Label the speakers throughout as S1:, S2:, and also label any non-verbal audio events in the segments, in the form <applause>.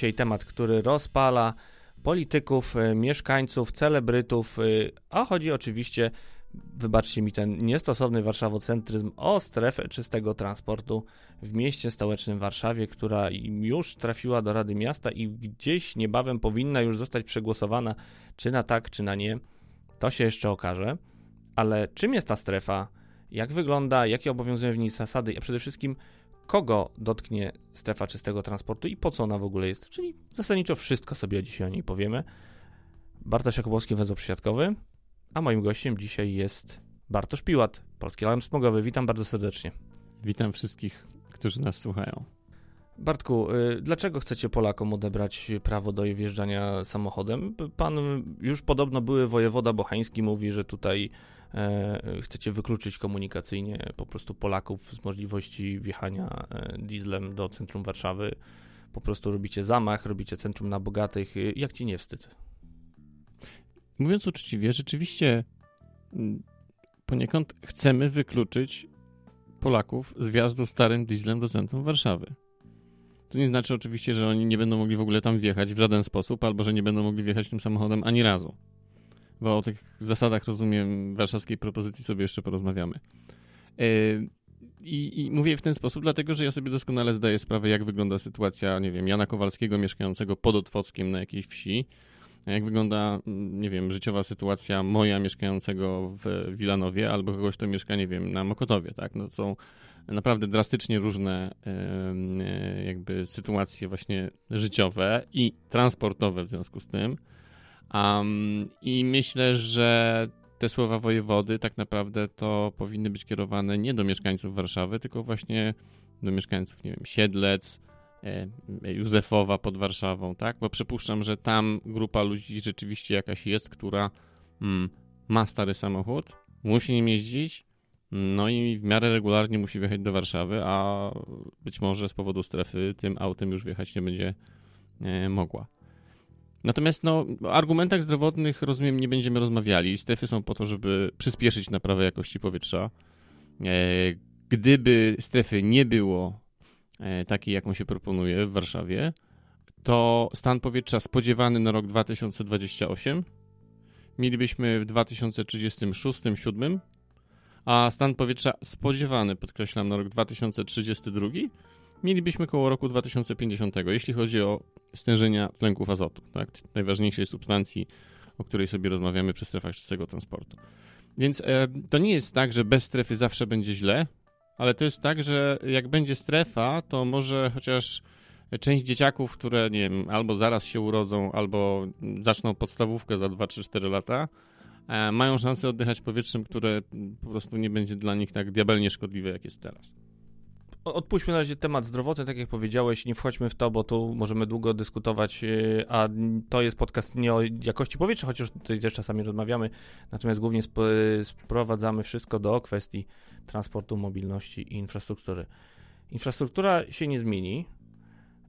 S1: Dzisiaj temat, który rozpala polityków, e, mieszkańców, celebrytów, e, a chodzi oczywiście, wybaczcie mi ten niestosowny warszawocentryzm, o strefę czystego transportu w mieście stołecznym Warszawie, która już trafiła do Rady Miasta i gdzieś niebawem powinna już zostać przegłosowana, czy na tak, czy na nie. To się jeszcze okaże. Ale czym jest ta strefa? Jak wygląda? Jakie obowiązują w niej zasady? A przede wszystkim, kogo dotknie strefa czystego transportu i po co ona w ogóle jest. Czyli zasadniczo wszystko sobie dzisiaj o niej powiemy. Bartosz Jakubowski, węzeł przysiadkowy, a moim gościem dzisiaj jest Bartosz Piłat, Polski Alarm Smogowy. Witam bardzo serdecznie.
S2: Witam wszystkich, którzy nas słuchają.
S1: Bartku, y, dlaczego chcecie Polakom odebrać prawo do wjeżdżania samochodem? Pan już podobno były wojewoda bochański mówi, że tutaj chcecie wykluczyć komunikacyjnie po prostu Polaków z możliwości wjechania e, dieslem do centrum Warszawy. Po prostu robicie zamach, robicie centrum na bogatych. Jak ci nie wstyd?
S2: Mówiąc uczciwie, rzeczywiście mm, poniekąd chcemy wykluczyć Polaków z wjazdu starym dieslem do centrum Warszawy. To nie znaczy oczywiście, że oni nie będą mogli w ogóle tam wjechać w żaden sposób, albo że nie będą mogli wjechać tym samochodem ani razu bo o tych zasadach, rozumiem, warszawskiej propozycji sobie jeszcze porozmawiamy. E, I, I, mówię w ten sposób, dlatego że ja sobie doskonale zdaję sprawę, jak wygląda sytuacja, nie wiem, Jana Kowalskiego mieszkającego pod Otwockiem na jakiejś wsi, jak wygląda, nie wiem, życiowa sytuacja moja mieszkającego w Wilanowie albo kogoś, kto mieszka, nie wiem, na Mokotowie, tak? No są naprawdę drastycznie różne e, jakby sytuacje właśnie życiowe i transportowe w związku z tym. Um, I myślę, że te słowa wojewody tak naprawdę to powinny być kierowane nie do mieszkańców Warszawy, tylko właśnie do mieszkańców, nie wiem, Siedlec, e, Józefowa pod Warszawą, tak? Bo przypuszczam, że tam grupa ludzi rzeczywiście jakaś jest, która mm, ma stary samochód, musi nim jeździć, no i w miarę regularnie musi wjechać do Warszawy, a być może z powodu strefy tym autem już wjechać nie będzie e, mogła. Natomiast no, o argumentach zdrowotnych, rozumiem, nie będziemy rozmawiali. Strefy są po to, żeby przyspieszyć naprawę jakości powietrza. E, gdyby strefy nie było e, takiej, jaką się proponuje w Warszawie, to stan powietrza spodziewany na rok 2028 mielibyśmy w 2036-2037, a stan powietrza spodziewany, podkreślam, na rok 2032 mielibyśmy koło roku 2050, jeśli chodzi o stężenia tlenków azotu, tak? najważniejszej substancji, o której sobie rozmawiamy przy strefach czystego transportu. Więc e, to nie jest tak, że bez strefy zawsze będzie źle, ale to jest tak, że jak będzie strefa, to może chociaż część dzieciaków, które nie wiem, albo zaraz się urodzą, albo zaczną podstawówkę za 2 3 4 lata, e, mają szansę oddychać powietrzem, które po prostu nie będzie dla nich tak diabelnie szkodliwe, jak jest teraz
S1: odpuśćmy na razie temat zdrowotny, tak jak powiedziałeś, nie wchodźmy w to, bo tu możemy długo dyskutować, y, a to jest podcast nie o jakości powietrza, chociaż tutaj też czasami rozmawiamy, natomiast głównie sprowadzamy wszystko do kwestii transportu, mobilności i infrastruktury. Infrastruktura się nie zmieni,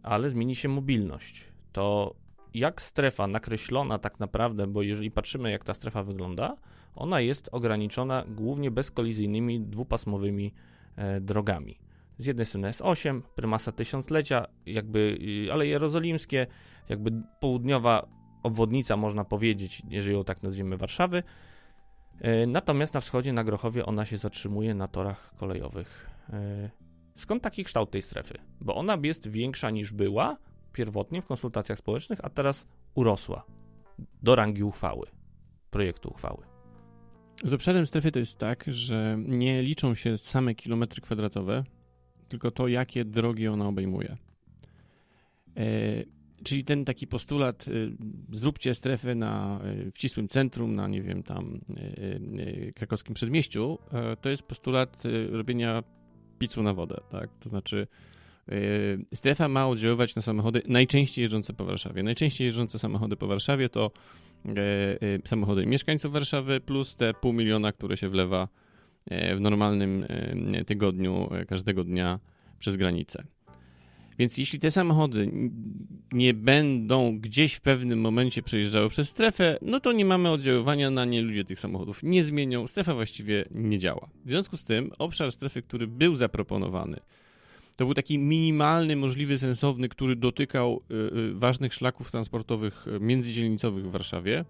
S1: ale zmieni się mobilność. To jak strefa nakreślona tak naprawdę, bo jeżeli patrzymy jak ta strefa wygląda, ona jest ograniczona głównie bezkolizyjnymi dwupasmowymi e, drogami z jednej strony S8, prymasa tysiąclecia, jakby y, ale jerozolimskie, jakby południowa obwodnica, można powiedzieć, jeżeli ją tak nazwiemy, Warszawy. Y, natomiast na wschodzie, na Grochowie, ona się zatrzymuje na torach kolejowych. Y, skąd taki kształt tej strefy? Bo ona jest większa niż była pierwotnie w konsultacjach społecznych, a teraz urosła do rangi uchwały, projektu uchwały.
S2: Z obszarem strefy to jest tak, że nie liczą się same kilometry kwadratowe, tylko to, jakie drogi ona obejmuje. E, czyli ten taki postulat, e, zróbcie strefę na, e, w ścisłym centrum, na nie wiem, tam krakowskim przedmieściu, to jest postulat robienia picu na wodę, tak? To znaczy strefa ma oddziaływać na samochody najczęściej jeżdżące po Warszawie. Najczęściej jeżdżące samochody po Warszawie to samochody mieszkańców Warszawy, plus te pół miliona, które się wlewa w normalnym tygodniu, każdego dnia przez granicę. Więc jeśli te samochody nie będą gdzieś w pewnym momencie przejeżdżały przez strefę, no to nie mamy oddziaływania na nie, ludzie tych samochodów nie zmienią, strefa właściwie nie działa. W związku z tym obszar strefy, który był zaproponowany, to był taki minimalny, możliwy, sensowny, który dotykał ważnych szlaków transportowych międzydzielnicowych w Warszawie.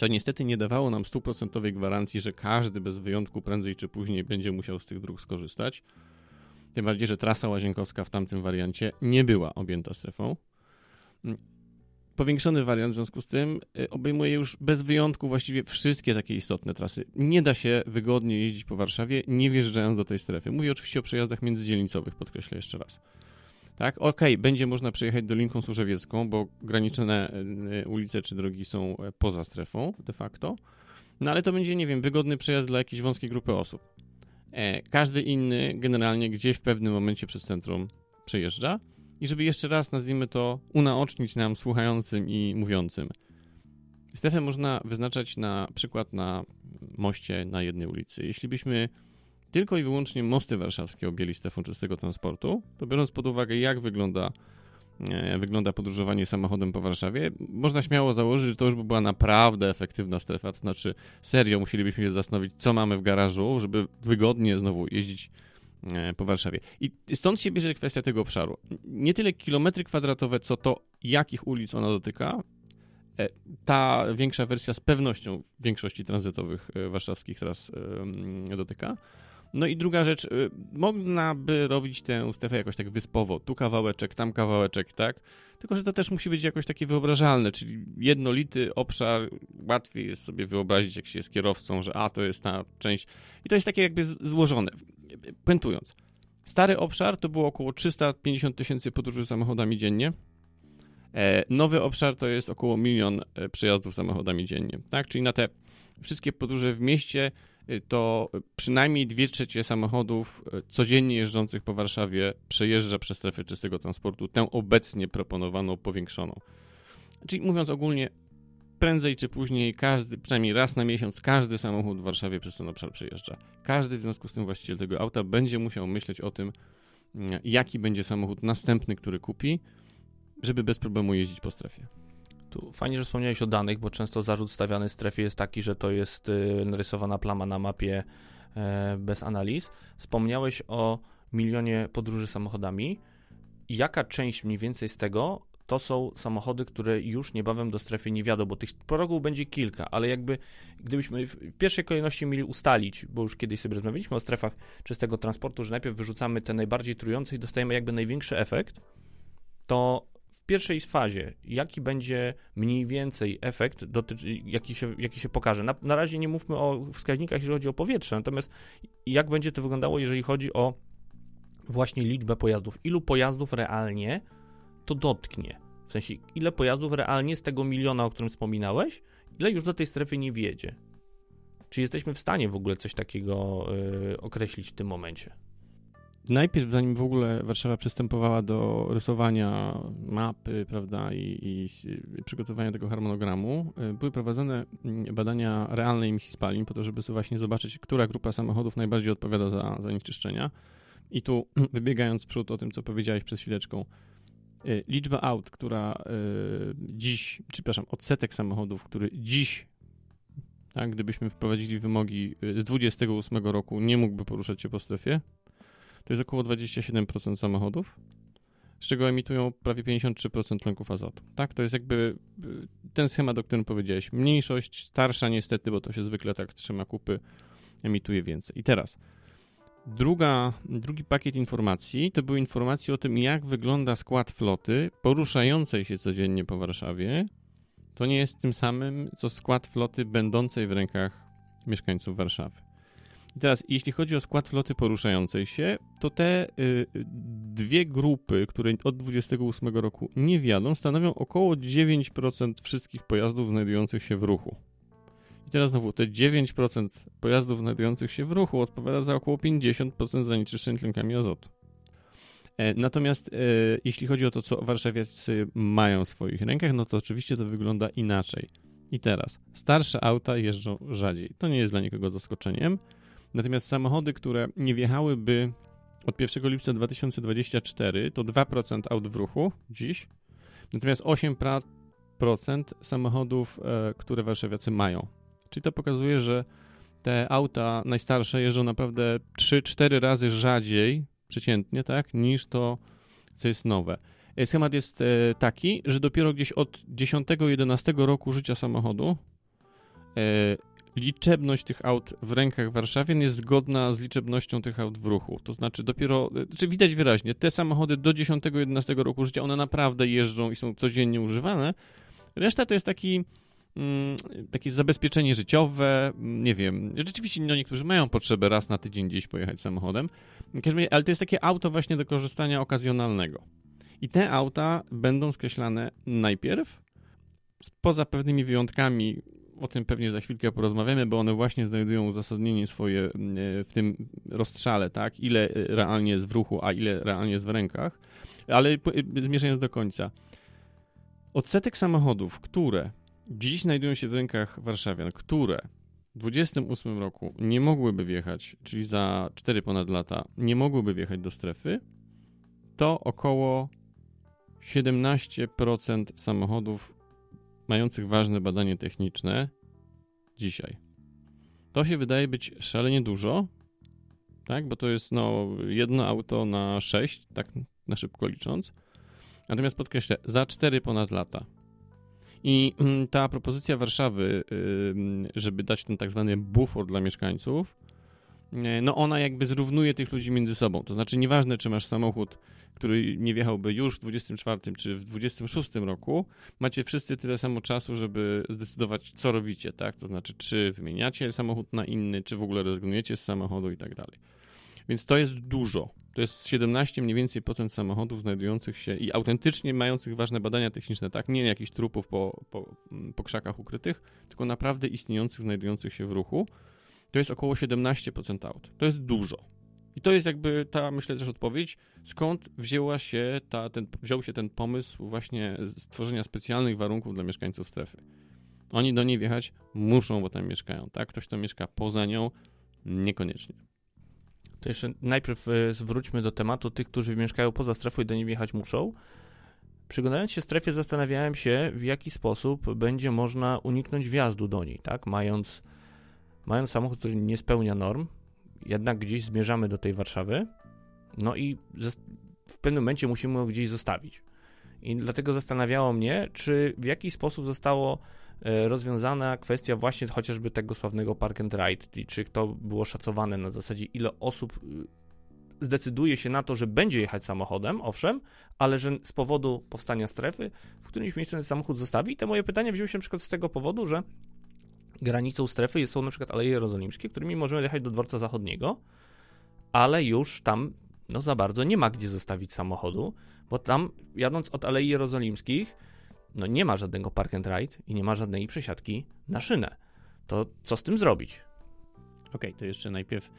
S2: To niestety nie dawało nam stuprocentowej gwarancji, że każdy bez wyjątku prędzej czy później będzie musiał z tych dróg skorzystać. Tym bardziej, że trasa łazienkowska w tamtym wariancie nie była objęta strefą. Mm. Powiększony wariant w związku z tym y, obejmuje już bez wyjątku właściwie wszystkie takie istotne trasy. Nie da się wygodnie jeździć po Warszawie, nie wjeżdżając do tej strefy. Mówię oczywiście o przejazdach międzydzielnicowych, podkreślę jeszcze raz. Tak, okej, okay, będzie można przejechać Dolinką Służewiecką, bo graniczne y, ulice czy drogi są e, poza strefą de facto. No ale to będzie, nie wiem, wygodny przejazd dla jakiejś wąskiej grupy osób. E, każdy inny generalnie gdzieś w pewnym momencie przez centrum przejeżdża. I żeby jeszcze raz, nazwijmy to, unaocznić nam słuchającym i mówiącym. Strefę można wyznaczać na przykład na moście na jednej ulicy. Jeśli byśmy tylko i wyłącznie mosty warszawskie objęli strefą czystego transportu, to biorąc pod uwagę, jak wygląda E, wygląda podróżowanie samochodem po Warszawie, można śmiało założyć, że to już by była naprawdę efektywna strefa. To znaczy, serio musielibyśmy się zastanowić, co mamy w garażu, żeby wygodnie znowu jeździć e, po Warszawie. I stąd się bierze kwestia tego obszaru. Nie tyle kilometry kwadratowe, co to, jakich ulic ona dotyka. E, ta większa wersja z pewnością większości tranzytowych warszawskich teraz dotyka. No i druga rzecz, y, można by robić tę strefę jakoś tak wyspowo, tu kawałeczek, tam kawałeczek, tak? Tylko, że to też musi być jakoś takie wyobrażalne, czyli jednolity obszar, łatwiej jest sobie wyobrazić, jak się jest kierowcą, że a, to jest ta część. I to jest takie jakby złożone. Pętując. Stary obszar to było około 350 tysięcy podróży samochodami dziennie. E, nowy obszar to jest około milion e, przejazdów samochodami dziennie, tak? Czyli na te wszystkie podróże w mieście to przynajmniej dwie trzecie samochodów y, codziennie jeżdżących po Warszawie przejeżdża przez strefę czystego transportu, tę obecnie proponowaną, powiększoną. Czyli mówiąc ogólnie, prędzej czy później każdy, przynajmniej raz na miesiąc, każdy samochód w Warszawie przez ten obszar przejeżdża. Każdy w związku z tym właściciel tego auta będzie musiał myśleć o tym, mm, jaki będzie samochód następny, który kupi, żeby bez problemu jeździć po strefie.
S1: Tu fajnie, że wspomniałeś o danych, bo często zarzut stawiany strefie jest taki, że to jest y, narysowana plama na mapie e, bez analiz. Wspomniałeś o milionie podróży samochodami. Jaka część mniej więcej z tego to są samochody, które już niebawem do strefy nie wiadą, bo tych progów będzie kilka, ale jakby gdybyśmy w pierwszej kolejności mieli ustalić, bo już kiedyś sobie rozmawialiśmy o strefach czystego transportu, że najpierw wyrzucamy te najbardziej trujące i dostajemy jakby największy efekt, to pierwszej fazie, jaki będzie mniej więcej efekt, dotyczy, jaki, się, jaki się pokaże. Na, na razie nie mówmy o wskaźnikach, jeżeli chodzi o powietrze, natomiast jak będzie to wyglądało, jeżeli chodzi o właśnie liczbę pojazdów. Ilu pojazdów realnie to dotknie? W sensie, ile pojazdów realnie z tego miliona, o którym wspominałeś, ile już do tej strefy nie wiedzie? Czy jesteśmy w stanie w ogóle coś takiego yy, określić w tym momencie?
S2: Najpierw, zanim w ogóle Warszawa przystępowała do rysowania mapy, prawda, i, i, przygotowania tego harmonogramu, y, były prowadzone mm, badania realnej emisji spalin, po to, żeby sobie właśnie zobaczyć, która grupa samochodów najbardziej odpowiada za zanieczyszczenia. I tu, <clears throat> wybiegając przód o tym, co powiedziałeś przed chwileczką, y, liczba aut, która y, dziś, przepraszam, odsetek samochodów, który dziś tak, gdybyśmy wprowadzili wymogi z 28 roku, nie mógłby poruszać się po strefie, to jest około 27% samochodów, z czego emitują prawie 53% tlenków azotu. Tak, to jest jakby y, ten schemat, o którym powiedziałeś. Mniejszość, starsza niestety, bo to się zwykle tak trzyma kupy, emituje więcej. I teraz druga, drugi pakiet informacji to były informacje o tym, jak wygląda skład floty poruszającej się codziennie po Warszawie. To nie jest tym samym, co skład floty będącej w rękach mieszkańców Warszawy. I teraz, jeśli chodzi o skład floty poruszającej się, to te y, dwie grupy, które od 28 roku nie wiadą, stanowią około 9% wszystkich pojazdów znajdujących się w ruchu. I teraz znowu, te 9% pojazdów znajdujących się w ruchu odpowiada za około 50% zanieczyszczeń tlenkami azotu. E, natomiast e, jeśli chodzi o to, co warszawiacy mają w swoich rękach, no to oczywiście to wygląda inaczej. I teraz, starsze auta jeżdżą rzadziej. To nie jest dla nikogo zaskoczeniem. Natomiast samochody, które nie wjechałyby od 1 lipca 2024, to 2% aut w ruchu dziś. Natomiast 8% samochodów, e, które warszawiacy mają. Czyli to pokazuje, że te auta najstarsze jeżdżą naprawdę 3-4 razy rzadziej przeciętnie, tak, niż to, co jest nowe. E, schemat jest e, taki, że dopiero gdzieś od 10-11 roku życia samochodu liczebność tych aut w rękach warszawian jest zgodna z liczebnością tych aut w ruchu. To znaczy dopiero, czy widać wyraźnie, te samochody do 10-11 roku życia, one naprawdę jeżdżą i są codziennie używane. Reszta to jest taki mm, takie zabezpieczenie życiowe, mm, nie wiem, rzeczywiście no, niektórzy mają potrzebę raz na tydzień gdzieś pojechać samochodem, ale to jest takie auto właśnie do korzystania okazjonalnego. I te auta będą skreślane najpierw, poza pewnymi wyjątkami, o tym pewnie za chwilkę porozmawiamy, bo one właśnie znajdują uzasadnienie swoje e, w tym rozstrzale, tak? Ile realnie jest w ruchu, a ile realnie jest w rękach. Ale e, zmierzając do końca. Odsetek samochodów, które dziś znajdują się w rękach warszawian, które w 28 roku nie mogłyby wjechać, czyli za 4 ponad lata, nie mogłyby wjechać do strefy, to około 17% samochodów mających ważne badanie techniczne dzisiaj. To się wydaje być szalenie dużo, tak? Bo to jest no, jedno auto na 6, tak na szybko licząc. Natomiast podkreślę, za 4 ponad lata. I mm, ta propozycja Warszawy, żeby dać ten tak zwany bufor dla mieszkańców, no ona jakby zrównuje tych ludzi między sobą. To znaczy, nieważne, czy masz samochód, który nie wjechałby już w 24 czy w 26 roku, macie wszyscy tyle samo czasu, żeby zdecydować, co robicie, tak? To znaczy, czy wymieniacie samochód na inny, czy w ogóle rezygnujecie z samochodu i tak dalej. Więc to jest dużo. To jest 17 mniej więcej procent samochodów znajdujących się i autentycznie mających ważne badania techniczne, tak? Nie jakichś trupów po, po, po krzakach ukrytych, tylko naprawdę istniejących, znajdujących się w ruchu to jest około 17% aut. To jest dużo. I to jest jakby ta, myślę, też odpowiedź, skąd wzięła się ta, ten, wziął się ten pomysł właśnie stworzenia specjalnych warunków dla mieszkańców strefy. Oni do niej wjechać muszą, bo tam mieszkają, tak? Ktoś, kto mieszka poza nią, niekoniecznie.
S1: To jeszcze najpierw e, zwróćmy do tematu tych, którzy mieszkają poza strefą i do niej wjechać muszą. Przyglądając się strefie, zastanawiałem się, w jaki sposób będzie można uniknąć wjazdu do niej, tak? Mając mając samochód, który nie spełnia norm, jednak gdzieś zmierzamy do tej Warszawy, no i w pewnym momencie musimy go gdzieś zostawić. I dlatego zastanawiało mnie, czy w jaki sposób zostało e, rozwiązana kwestia właśnie chociażby tego sławnego park and ride, i czy to było szacowane na zasadzie, ile osób y, zdecyduje się na to, że będzie jechać samochodem, owszem, ale że z powodu powstania strefy w którymś miejscu ten samochód zostawi. I te moje pytania wzięły się na przykład z tego powodu, że granicą strefy są na przykład Aleje Jerozolimskie, którymi możemy jechać do dworca zachodniego, ale już tam no za bardzo nie ma gdzie zostawić samochodu, bo tam jadąc od Alei Jerozolimskich no nie ma żadnego park and ride i nie ma żadnej przesiadki na szynę. To co z tym zrobić?
S2: Okej, okay, to jeszcze najpierw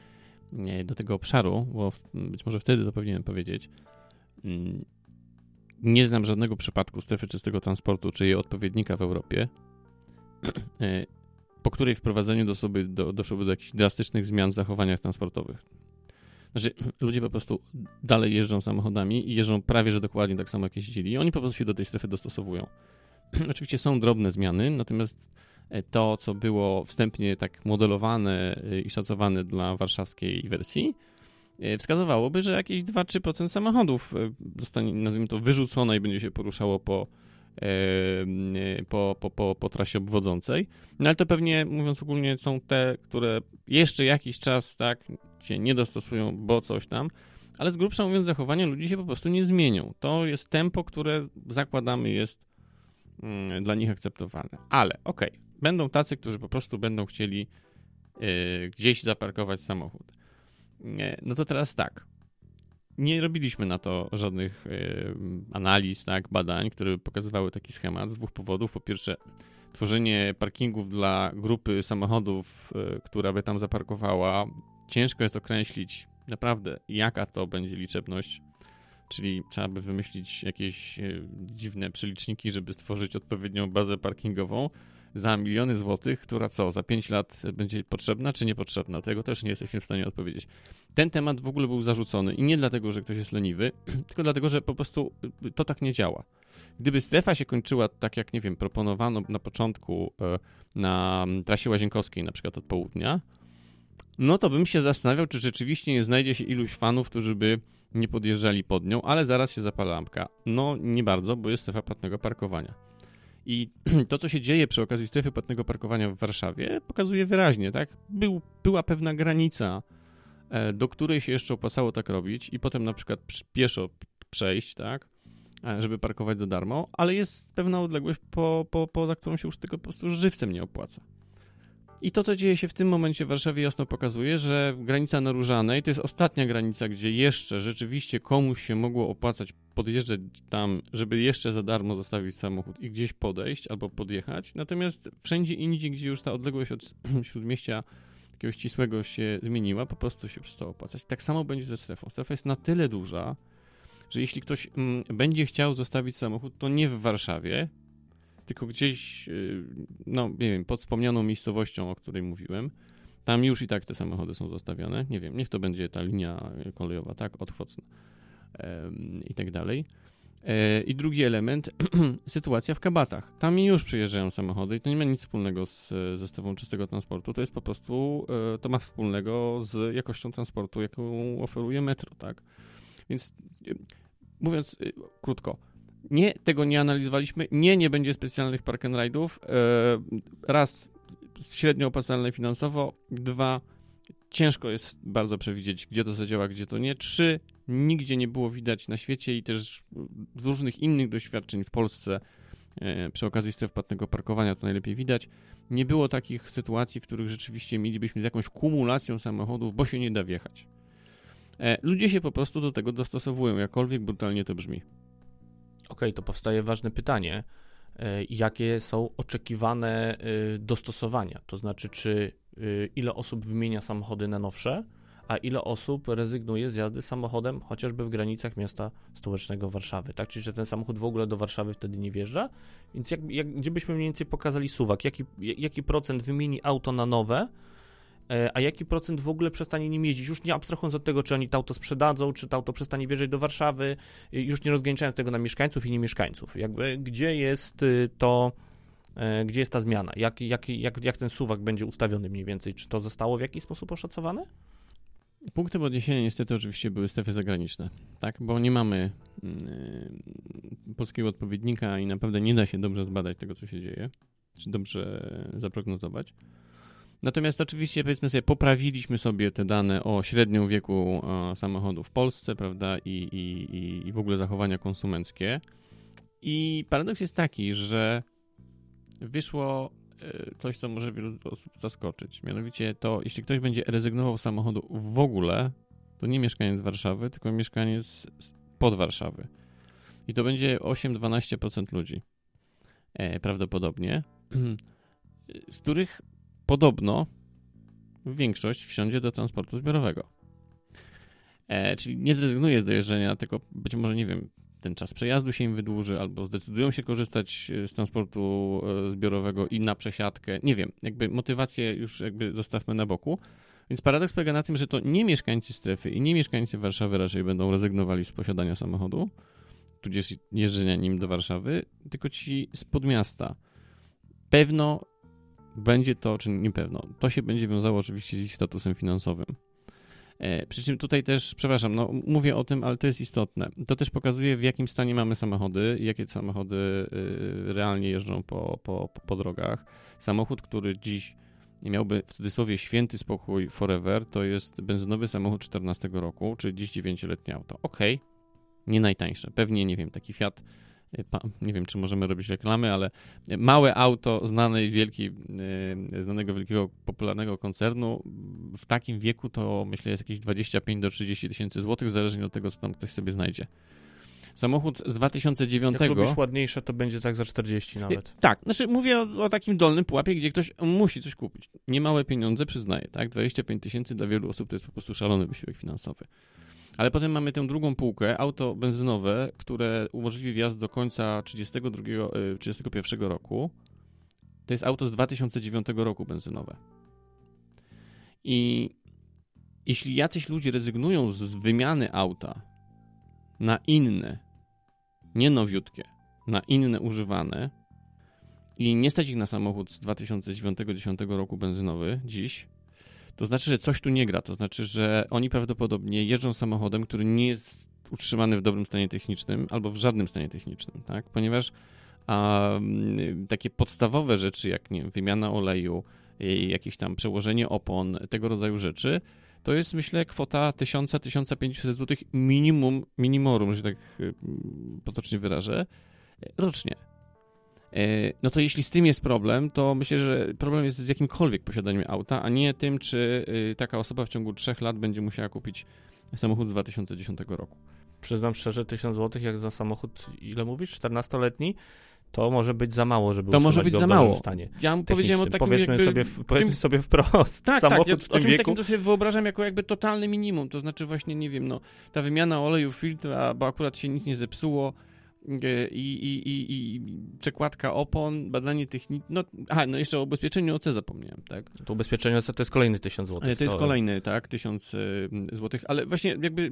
S2: do tego obszaru, bo być może wtedy to powinienem powiedzieć. Mm, nie znam żadnego przypadku strefy czystego transportu, czy jej odpowiednika w Europie, <clears throat> e, po której wprowadzeniu do sobie do, doszłoby do jakichś drastycznych zmian w zachowaniach transportowych. Znaczy, <clears throat> ludzie po prostu dalej jeżdżą samochodami i jeżdżą prawie, że dokładnie tak samo jak jeździli i oni po prostu się do tej strefy dostosowują. <clears throat> Oczywiście są drobne zmiany, natomiast e, to, co było wstępnie tak modelowane e, i szacowane dla warszawskiej wersji, e, wskazywałoby, że jakieś 2-3% samochodów zostanie, nazwijmy to, wyrzucone i będzie się poruszało po po, po, po, po trasie obwodzącej. No ale to pewnie, mówiąc ogólnie, są te, które jeszcze jakiś czas tak się nie dostosują, bo coś tam, ale z grubsza mówiąc, zachowania ludzi się po prostu nie zmienią. To jest tempo, które zakładamy jest mm, dla nich akceptowane. Ale okej, okay, będą tacy, którzy po prostu będą chcieli yy, gdzieś zaparkować samochód. Yy, no to teraz tak nie robiliśmy na to żadnych y, analiz, tak, badań, które pokazywały taki schemat z dwóch powodów. Po pierwsze, tworzenie parkingów dla grupy samochodów, y, która by tam zaparkowała, ciężko jest określić naprawdę, jaka to będzie liczebność. Czyli trzeba by wymyślić jakieś y, dziwne przeliczniki, żeby stworzyć odpowiednią bazę parkingową. Za miliony złotych, która co, za 5 lat będzie potrzebna czy niepotrzebna? Tego też nie jesteśmy w stanie odpowiedzieć. Ten temat w ogóle był zarzucony i nie dlatego, że ktoś jest leniwy, <clears throat> tylko dlatego, że po prostu to tak nie działa. Gdyby strefa się kończyła tak, jak nie wiem, proponowano na początku e, na trasie łazienkowskiej, na przykład od południa, no to bym się zastanawiał, czy rzeczywiście nie znajdzie się iluś fanów, którzy by nie podjeżdżali pod nią, ale zaraz się zapala lampka. No nie bardzo, bo jest strefa płatnego parkowania. I <clears throat> to, co się dzieje przy okazji strefy płatnego parkowania w Warszawie, pokazuje wyraźnie, tak? Był, była pewna granica, e, do której się jeszcze opłacało tak robić i potem na przykład pieszo przejść, tak? E, żeby parkować za darmo, ale jest pewna odległość, po, po, poza którą się już tylko po prostu żywcem nie opłaca. I to, co dzieje się w tym momencie w Warszawie, jasno pokazuje, że granica na Różanej to jest ostatnia granica, gdzie jeszcze rzeczywiście komuś się mogło opłacać podjeżdżać tam, żeby jeszcze za darmo zostawić samochód i gdzieś podejść albo podjechać. Natomiast wszędzie indziej, gdzie już ta odległość od <clears throat> śródmieścia takiego ścisłego się zmieniła, po prostu się przestało opłacać. Tak samo będzie ze strefą. Strefa jest na tyle duża, że jeśli ktoś mm, będzie chciał zostawić samochód, to nie w Warszawie, tylko gdzieś, y, no nie wiem, pod wspomnianą miejscowością, o której mówiłem. Tam już i tak te samochody są zostawione. Nie wiem, niech to będzie ta linia kolejowa, tak, od Chocna i tak dalej. E, I drugi element, <clears throat> sytuacja w kabatach. Tam już przyjeżdżają samochody i to nie ma nic wspólnego z zestawą czystego transportu. To jest po prostu, e, to ma wspólnego z jakością transportu, jaką oferuje metro, tak? Więc e, mówiąc krótko, nie, tego nie analizowaliśmy. Nie, nie będzie specjalnych park and ride'ów. Raz, średnio opłacalne finansowo. Dwa, ciężko jest bardzo przewidzieć, gdzie to zadziała, gdzie to nie. Trzy, nigdzie nie było widać na świecie i też z różnych innych doświadczeń w Polsce e, przy okazji stref płatnego parkowania to najlepiej widać. Nie było takich sytuacji, w których rzeczywiście mielibyśmy z jakąś kumulacją samochodów, bo się nie da wjechać. E, ludzie się po prostu do tego dostosowują, jakkolwiek brutalnie to brzmi.
S1: Okay, to powstaje ważne pytanie. E, jakie są oczekiwane dostosowania? To znaczy, czy ile osób wymienia samochody na nowsze, a ile osób rezygnuje z jazdy samochodem chociażby w granicach miasta stołecznego Warszawy, tak? Czyli, że ten samochód w ogóle do Warszawy wtedy nie wjeżdża. Więc jak, jak, gdzie byśmy mniej więcej pokazali suwak, jaki, jaki procent wymieni auto na nowe, e, a jaki procent w ogóle przestanie nim jeździć, już nie abstrahując od tego, czy oni to auto sprzedadzą, czy to auto przestanie wjeżdżać do Warszawy, już nie rozgraniczając tego na mieszkańców i nie mieszkańców. Jakby, gdzie jest y, to, e, gdzie jest ta zmiana? Jak, jak, jak, jak ten suwak będzie ustawiony mniej więcej? Czy to zostało w jakiś sposób oszacowane?
S2: Punktem odniesienia niestety oczywiście były strefy zagraniczne, tak? Bo nie mamy yy, polskiego odpowiednika i naprawdę nie da się dobrze zbadać tego, co się dzieje, czy dobrze zaprognozować. Natomiast oczywiście, powiedzmy sobie, poprawiliśmy sobie te dane o średnią wieku o, samochodu w Polsce, prawda, i, i, i w ogóle zachowania konsumenckie. I paradoks jest taki, że wyszło E, coś, co może wielu osób zaskoczyć. Mianowicie to, jeśli ktoś będzie rezygnował z samochodu w ogóle, to nie mieszkaniec Warszawy, tylko mieszkaniec pod Warszawy. I to będzie 8-12% ludzi. E, prawdopodobnie. <clears throat> z których podobno większość wsiądzie do transportu zbiorowego. E, czyli nie zrezygnuje z dojeżdżenia, tylko być może, nie wiem, ten czas przejazdu się im wydłuży, albo zdecydują się korzystać e, z transportu e, zbiorowego i na przesiadkę. Nie wiem, jakby motywację już jakby zostawmy na boku. Więc paradoks polega na tym, że to nie mieszkańcy strefy i nie mieszkańcy Warszawy raczej będą rezygnowali z posiadania samochodu, tudzież jeżdżenia nim do Warszawy, tylko ci z podmiasta. Pewno będzie to, czy nie pewno, to się będzie wiązało oczywiście z ich statusem finansowym. E, przy czym tutaj też, przepraszam, no mówię o tym, ale to jest istotne. To też pokazuje, w jakim stanie mamy samochody, jakie samochody y, realnie jeżdżą po, po, po drogach. Samochód, który dziś miałby w cudzysłowie święty spokój forever, to jest benzynowy samochód 14 roku, czyli dziś 9-letnie auto. Ok, nie najtańsze. Pewnie, nie wiem, taki Fiat nie wiem, czy możemy robić reklamy, ale małe auto znanej wielkiej, e, znanego wielkiego, popularnego koncernu w takim wieku to myślę jest jakieś 25 do 30 tysięcy złotych, zależnie od tego, co tam ktoś sobie znajdzie. Samochód z 2009. Jak
S1: lubisz ładniejsze, to będzie tak za 40 nawet.
S2: E, tak, znaczy mówię o, o, takim dolnym pułapie, gdzie ktoś musi coś kupić. Niemałe pieniądze, przyznaję, tak? 25 tysięcy dla wielu osób to jest po prostu szalony wysiłek finansowy. Ale potem mamy tę drugą półkę, auto benzynowe, które umożliwi wjazd do końca 32, 31 y, roku. to jest auto z 2009 roku benzynowe. I jeśli jacyś ludzie rezygnują z wymiany auta na inne, nie nowiutkie, na inne używane i nie stać ich na samochód z 2009-2010 roku benzynowy dziś, to znaczy, że coś tu nie gra. To znaczy, że oni prawdopodobnie jeżdżą samochodem, który nie jest utrzymany w dobrym stanie technicznym albo w żadnym stanie technicznym, tak? Ponieważ takie podstawowe rzeczy, jak nie wymiana oleju, jakieś tam przełożenie opon, tego rodzaju rzeczy, to jest myślę kwota 1000-1500 zł minimum, minimorum, że tak y, potocznie wyrażę, rocznie. E, no to jeśli z tym jest problem, to myślę, że problem jest z jakimkolwiek posiadaniem auta, a nie tym, czy y, taka osoba w ciągu 3 lat będzie musiała kupić samochód z 2010 roku.
S1: Przyznam szczerze, 1000 zł jak za samochód, ile mówisz, 14-letni, to może być za mało, żeby
S2: To może być
S1: go
S2: za mało.
S1: stanie.
S2: Ja powiedziałem o takim
S1: powiedzmy
S2: jakby...
S1: sobie, w, powiedzmy sobie wprost,
S2: Tak,
S1: samochód
S2: tak, ja
S1: w tym wieku...
S2: takim to sobie wyobrażam jako jakby totalny minimum, to znaczy właśnie, nie wiem, no, ta wymiana oleju filtra, bo akurat się nic nie zepsuło, i, i, i, i przekładka opon, badanie techniczne. No, aha, no jeszcze o ubezpieczeniu OC zapomniałem, tak?
S1: To ubezpieczenie OC to jest kolejny 1000 zł.
S2: To jest kolejny, tak, 1000 złotych, ale właśnie jakby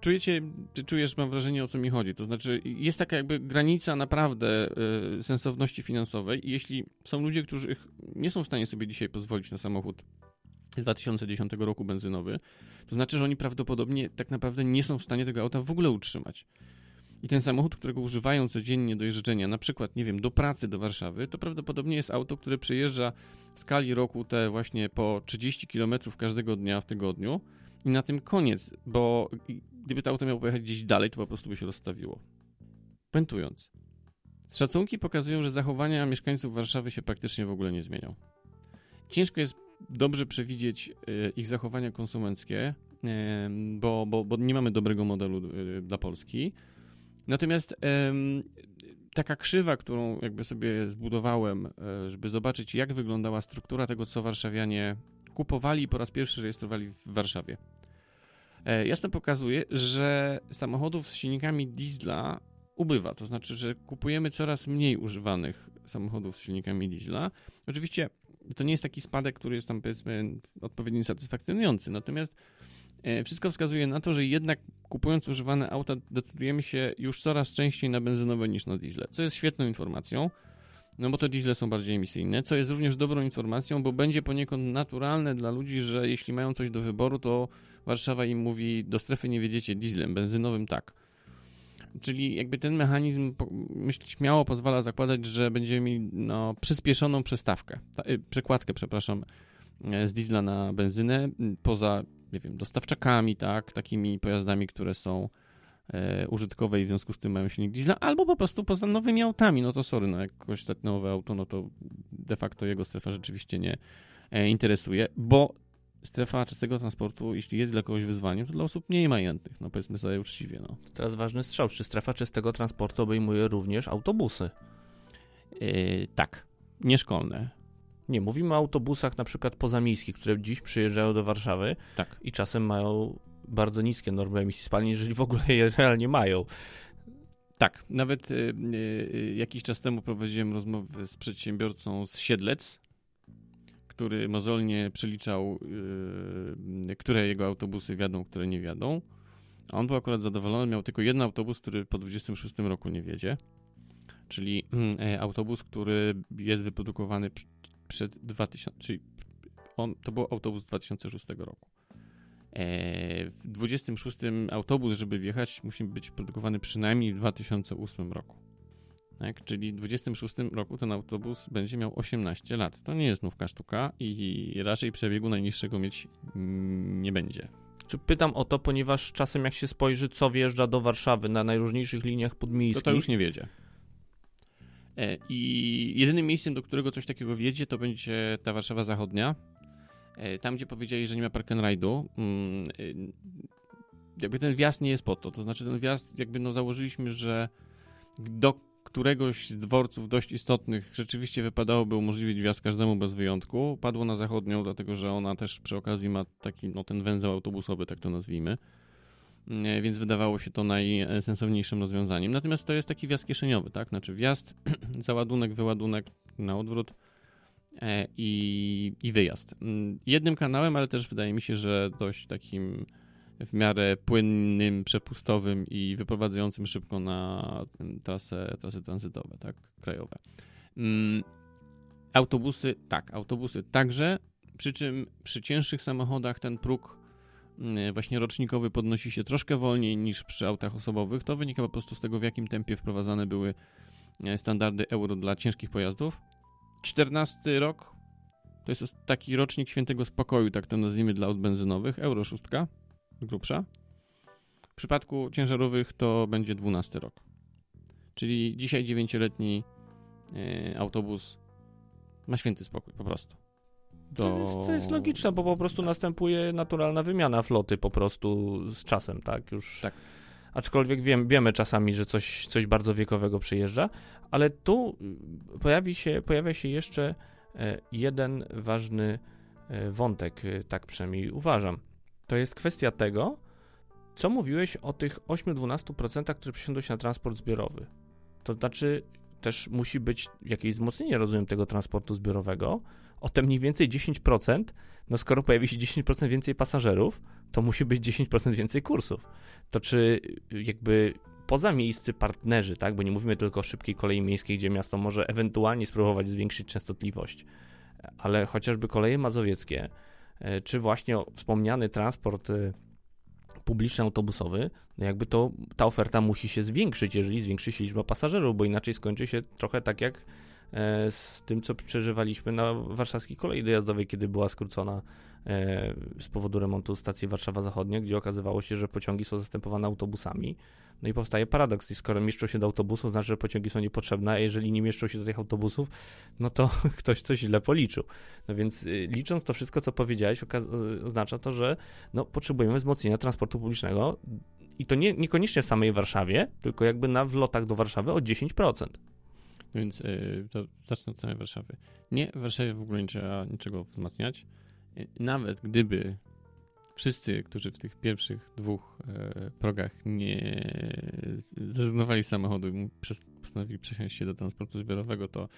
S2: czujecie, czy czujesz, mam wrażenie, o co mi chodzi. To znaczy, jest taka jakby granica naprawdę y, sensowności finansowej i jeśli są ludzie, którzy nie są w stanie sobie dzisiaj pozwolić na samochód z 2010 roku benzynowy, to znaczy, że oni prawdopodobnie tak naprawdę nie są w stanie tego auta w ogóle utrzymać. I ten samochód, którego używają codziennie do jeżdżenia, na przykład, nie wiem, do pracy do Warszawy, to prawdopodobnie jest auto, które przejeżdża w skali roku te właśnie po 30 km każdego dnia w tygodniu i na tym koniec, bo gdyby to auto miało pojechać gdzieś dalej, to po prostu by się rozstawiło. Puentując. Szacunki pokazują, że zachowania mieszkańców Warszawy się praktycznie w ogóle nie zmienią. Ciężko jest dobrze przewidzieć y, ich zachowania konsumenckie, bo, bo, bo nie mamy dobrego modelu y, dla Polski. Natomiast em, taka krzywa, którą jakby sobie zbudowałem, e, żeby zobaczyć, jak wyglądała struktura tego, co warszawianie kupowali i po raz pierwszy rejestrowali w Warszawie. E, jasno pokazuje, że samochodów z silnikami diesla ubywa. To znaczy, że kupujemy coraz mniej używanych samochodów z silnikami diesla. Oczywiście to nie jest taki spadek, który jest tam powiedzmy odpowiednio satysfakcjonujący. Natomiast wszystko wskazuje na to, że jednak kupując używane auta decydujemy się już coraz częściej na benzynowe niż na diesle, co jest świetną informacją, no bo to diesle są bardziej emisyjne, co jest również dobrą informacją, bo będzie poniekąd naturalne dla ludzi, że jeśli mają coś do wyboru, to Warszawa im mówi, do strefy nie wiedziecie dieslem, benzynowym tak. Czyli jakby ten mechanizm, myślę, śmiało pozwala zakładać, że będziemy mieli no, przyspieszoną przestawkę, y, przekładkę, przepraszam, e, z diesla na benzynę, poza nie wiem, dostawczakami, tak, takimi pojazdami, które są e, użytkowe i w związku z tym mają silnik diesla, albo po prostu poza nowymi autami, no to sorry, no jak ktoś nowe auto, no to de facto jego strefa rzeczywiście nie e, interesuje, bo strefa czystego transportu, jeśli jest dla kogoś wyzwaniem, to dla osób mniej majętnych, no powiedzmy sobie uczciwie, no.
S1: Teraz ważny strzał, czy strefa czystego transportu obejmuje również autobusy?
S2: Yy, tak, nieszkolne.
S1: Nie, mówimy o autobusach na przykład pozamiejskich, które dziś przyjeżdżają do Warszawy
S2: tak.
S1: i czasem mają bardzo niskie normy emisji spalin, jeżeli w ogóle je realnie mają.
S2: Tak, nawet y, y, jakiś czas temu prowadziłem rozmowę z przedsiębiorcą z Siedlec, który mozolnie przeliczał, y, które jego autobusy wiadą, które nie wiadą. A on był akurat zadowolony, miał tylko jeden autobus, który po 26 roku nie wiedzie, czyli y, autobus, który jest wyprodukowany przed 2000, czyli on, to był autobus z 2006 roku. E, w 26 autobus, żeby wjechać, musi być produkowany przynajmniej w 2008 roku. Tak? Czyli w 26 roku ten autobus będzie miał 18 lat. To nie jest nówka sztuka i raczej przebiegu najniższego mieć nie będzie.
S1: Czy pytam o to, ponieważ czasem jak się spojrzy, co wjeżdża do Warszawy na najróżniejszych liniach podmiejskich...
S2: To to już nie wiedzie. E, I jedynym miejscem, do którego coś takiego wiedzie, to będzie ta Warszawa Zachodnia. E, tam, gdzie powiedzieli, że nie ma park and ride'u, mm, e, jakby ten wjazd nie jest po to. To znaczy ten wjazd, jakby no założyliśmy, że do któregoś z dworców dość istotnych rzeczywiście wypadałoby umożliwić wjazd każdemu bez wyjątku. Padło na zachodnią, dlatego że ona też przy okazji ma taki, no ten węzeł autobusowy, tak to nazwijmy. E, więc wydawało się to najsensowniejszym rozwiązaniem. Natomiast to jest taki wjazd kieszeniowy, tak? Znaczy wjazd, <clears throat> załadunek, wyładunek na odwrót e, i, i wyjazd. Mm, jednym kanałem, ale też wydaje mi się, że dość takim w miarę płynnym, przepustowym i wyprowadzającym szybko na trasy, trasy tranzytowe, tak, krajowe. Mm, autobusy, tak, autobusy także, przy czym przy cięższych samochodach ten próg mm, właśnie rocznikowy podnosi się troszkę wolniej niż przy autach osobowych. To wynika po prostu z tego, w jakim tempie wprowadzane były e, standardy euro dla ciężkich pojazdów. 14 rok to jest taki rocznik świętego spokoju, tak to nazwijmy dla aut benzynowych, euro 6 grubsza. W przypadku ciężarowych to będzie 12 rok. Czyli dzisiaj 9-letni e, autobus ma święty spokój po prostu.
S1: To... To, jest, to jest logiczne, bo po prostu następuje naturalna wymiana floty po prostu z czasem, tak? Już. Tak. Aczkolwiek wiem, wiemy czasami, że coś, coś bardzo wiekowego przyjeżdża, ale tu pojawi się, pojawia się jeszcze e, jeden ważny e, wątek, tak przynajmniej uważam to jest kwestia tego, co mówiłeś o tych 8-12%, które przesiądą się na transport zbiorowy. To znaczy, też musi być jakieś wzmocnienie, rozumiem, tego transportu zbiorowego o te mniej więcej 10%. No skoro pojawi się 10% więcej pasażerów, to musi być 10% więcej kursów. To czy jakby poza miejscy partnerzy, tak, bo nie mówimy tylko o szybkiej kolei miejskiej, gdzie miasto może ewentualnie spróbować zwiększyć częstotliwość, ale chociażby koleje mazowieckie, E, czy właśnie wspomniany transport e, publiczny autobusowy, no jakby to ta oferta musi się zwiększyć, jeżeli zwiększy się liczba pasażerów, bo inaczej skończy się trochę tak jak z tym, co przeżywaliśmy na warszawskiej kolei dojazdowej, kiedy była skrócona z powodu remontu stacji Warszawa Zachodnia, gdzie okazywało się, że pociągi są zastępowane autobusami. No i powstaje paradoks, skoro mieszczą się do autobusów, znaczy, że pociągi są niepotrzebne, a jeżeli nie mieszczą się do tych autobusów, no to <laughs> ktoś coś źle policzył. No więc y, licząc to wszystko, co powiedziałeś, oznacza to, że no, potrzebujemy wzmocnienia transportu publicznego i to nie, niekoniecznie w samej Warszawie, tylko jakby na wlotach do Warszawy o 10%.
S2: Więc yy, to zacznę od samej Warszawy. Nie, w Warszawie w ogóle nie trzeba niczego wzmacniać. Y, nawet gdyby wszyscy, którzy w tych pierwszych dwóch e, progach nie zrezygnowali z samochodu i postanowili przesiąść się do transportu zbiorowego, to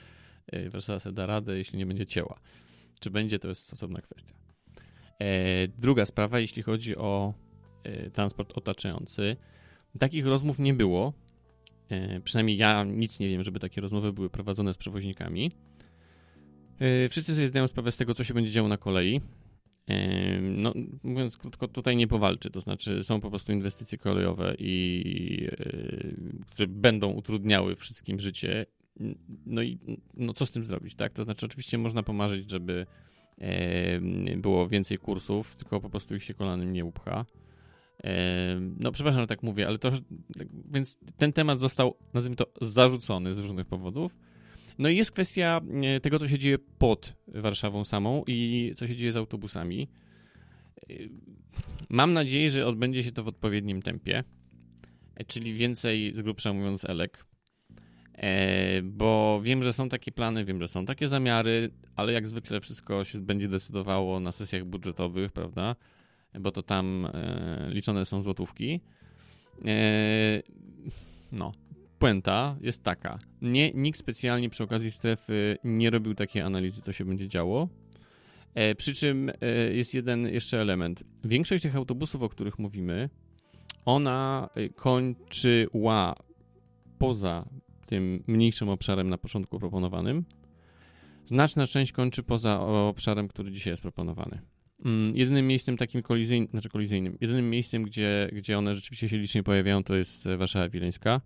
S2: e, Warszawa sobie da radę, jeśli nie będzie cięła. Czy będzie, to jest osobna kwestia. E, druga sprawa, jeśli chodzi o transport otaczający. Takich rozmów nie było. E, przynajmniej ja nic nie wiem, żeby takie rozmowy były prowadzone z przewoźnikami. E, wszyscy sobie zdają sprawę z tego, co się będzie działo na kolei no, mówiąc krótko, tutaj nie powalczy. To znaczy, są po prostu inwestycje kolejowe, i, e, które będą utrudniały wszystkim życie. No i no, co z tym zrobić, tak? To znaczy, oczywiście można pomarzyć, żeby było więcej kursów, tylko po prostu ich się kolanem nie upcha. No, przepraszam, że tak mówię, ale to. Więc ten temat został, nazwijmy to, zarzucony z różnych powodów. No i jest kwestia e, tego, co się dzieje pod Warszawą samą i co się dzieje z autobusami. E, mam nadzieję, że odbędzie się to w odpowiednim tempie, e, czyli więcej, z grubsza mówiąc, elek. Bo wiem, że są takie plany, wiem, że są takie zamiary, ale jak zwykle wszystko się będzie decydowało na sesjach budżetowych, prawda? Bo to tam liczone są złotówki. No, puenta jest taka. Nie, nikt specjalnie przy okazji strefy nie robił takiej analizy, co się będzie działo. E, przy czym e, jest jeden jeszcze element. Większość tych autobusów, o których mówimy, ona e, kończyła poza tym mniejszym obszarem na początku proponowanym. Znaczna część kończy poza obszarem, który dzisiaj jest proponowany. Mm, jedynym miejscem takim kolizyjnym, znaczy kolizyjnym, jedynym miejscem, gdzie, gdzie one rzeczywiście się licznie pojawiają, to jest Warszawa Wileńska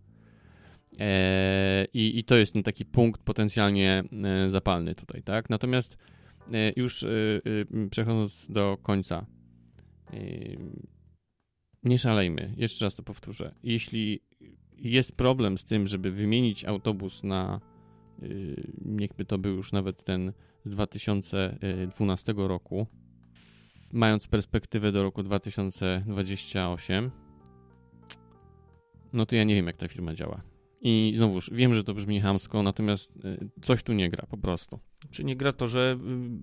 S2: E, I, I to jest ten taki punkt potencjalnie e, zapalny tutaj, tak? Natomiast e, już przechodząc do końca, nie szalejmy, jeszcze raz to powtórzę. Jeśli jest problem z tym, żeby wymienić autobus na, niechby to był już nawet ten z 2012 roku, mając perspektywę do roku 2028, no to ja nie wiem, jak ta firma działa. I znowuż, wiem, że to brzmi hamsko, natomiast y, coś tu nie gra, po prostu.
S1: Czy nie gra to, że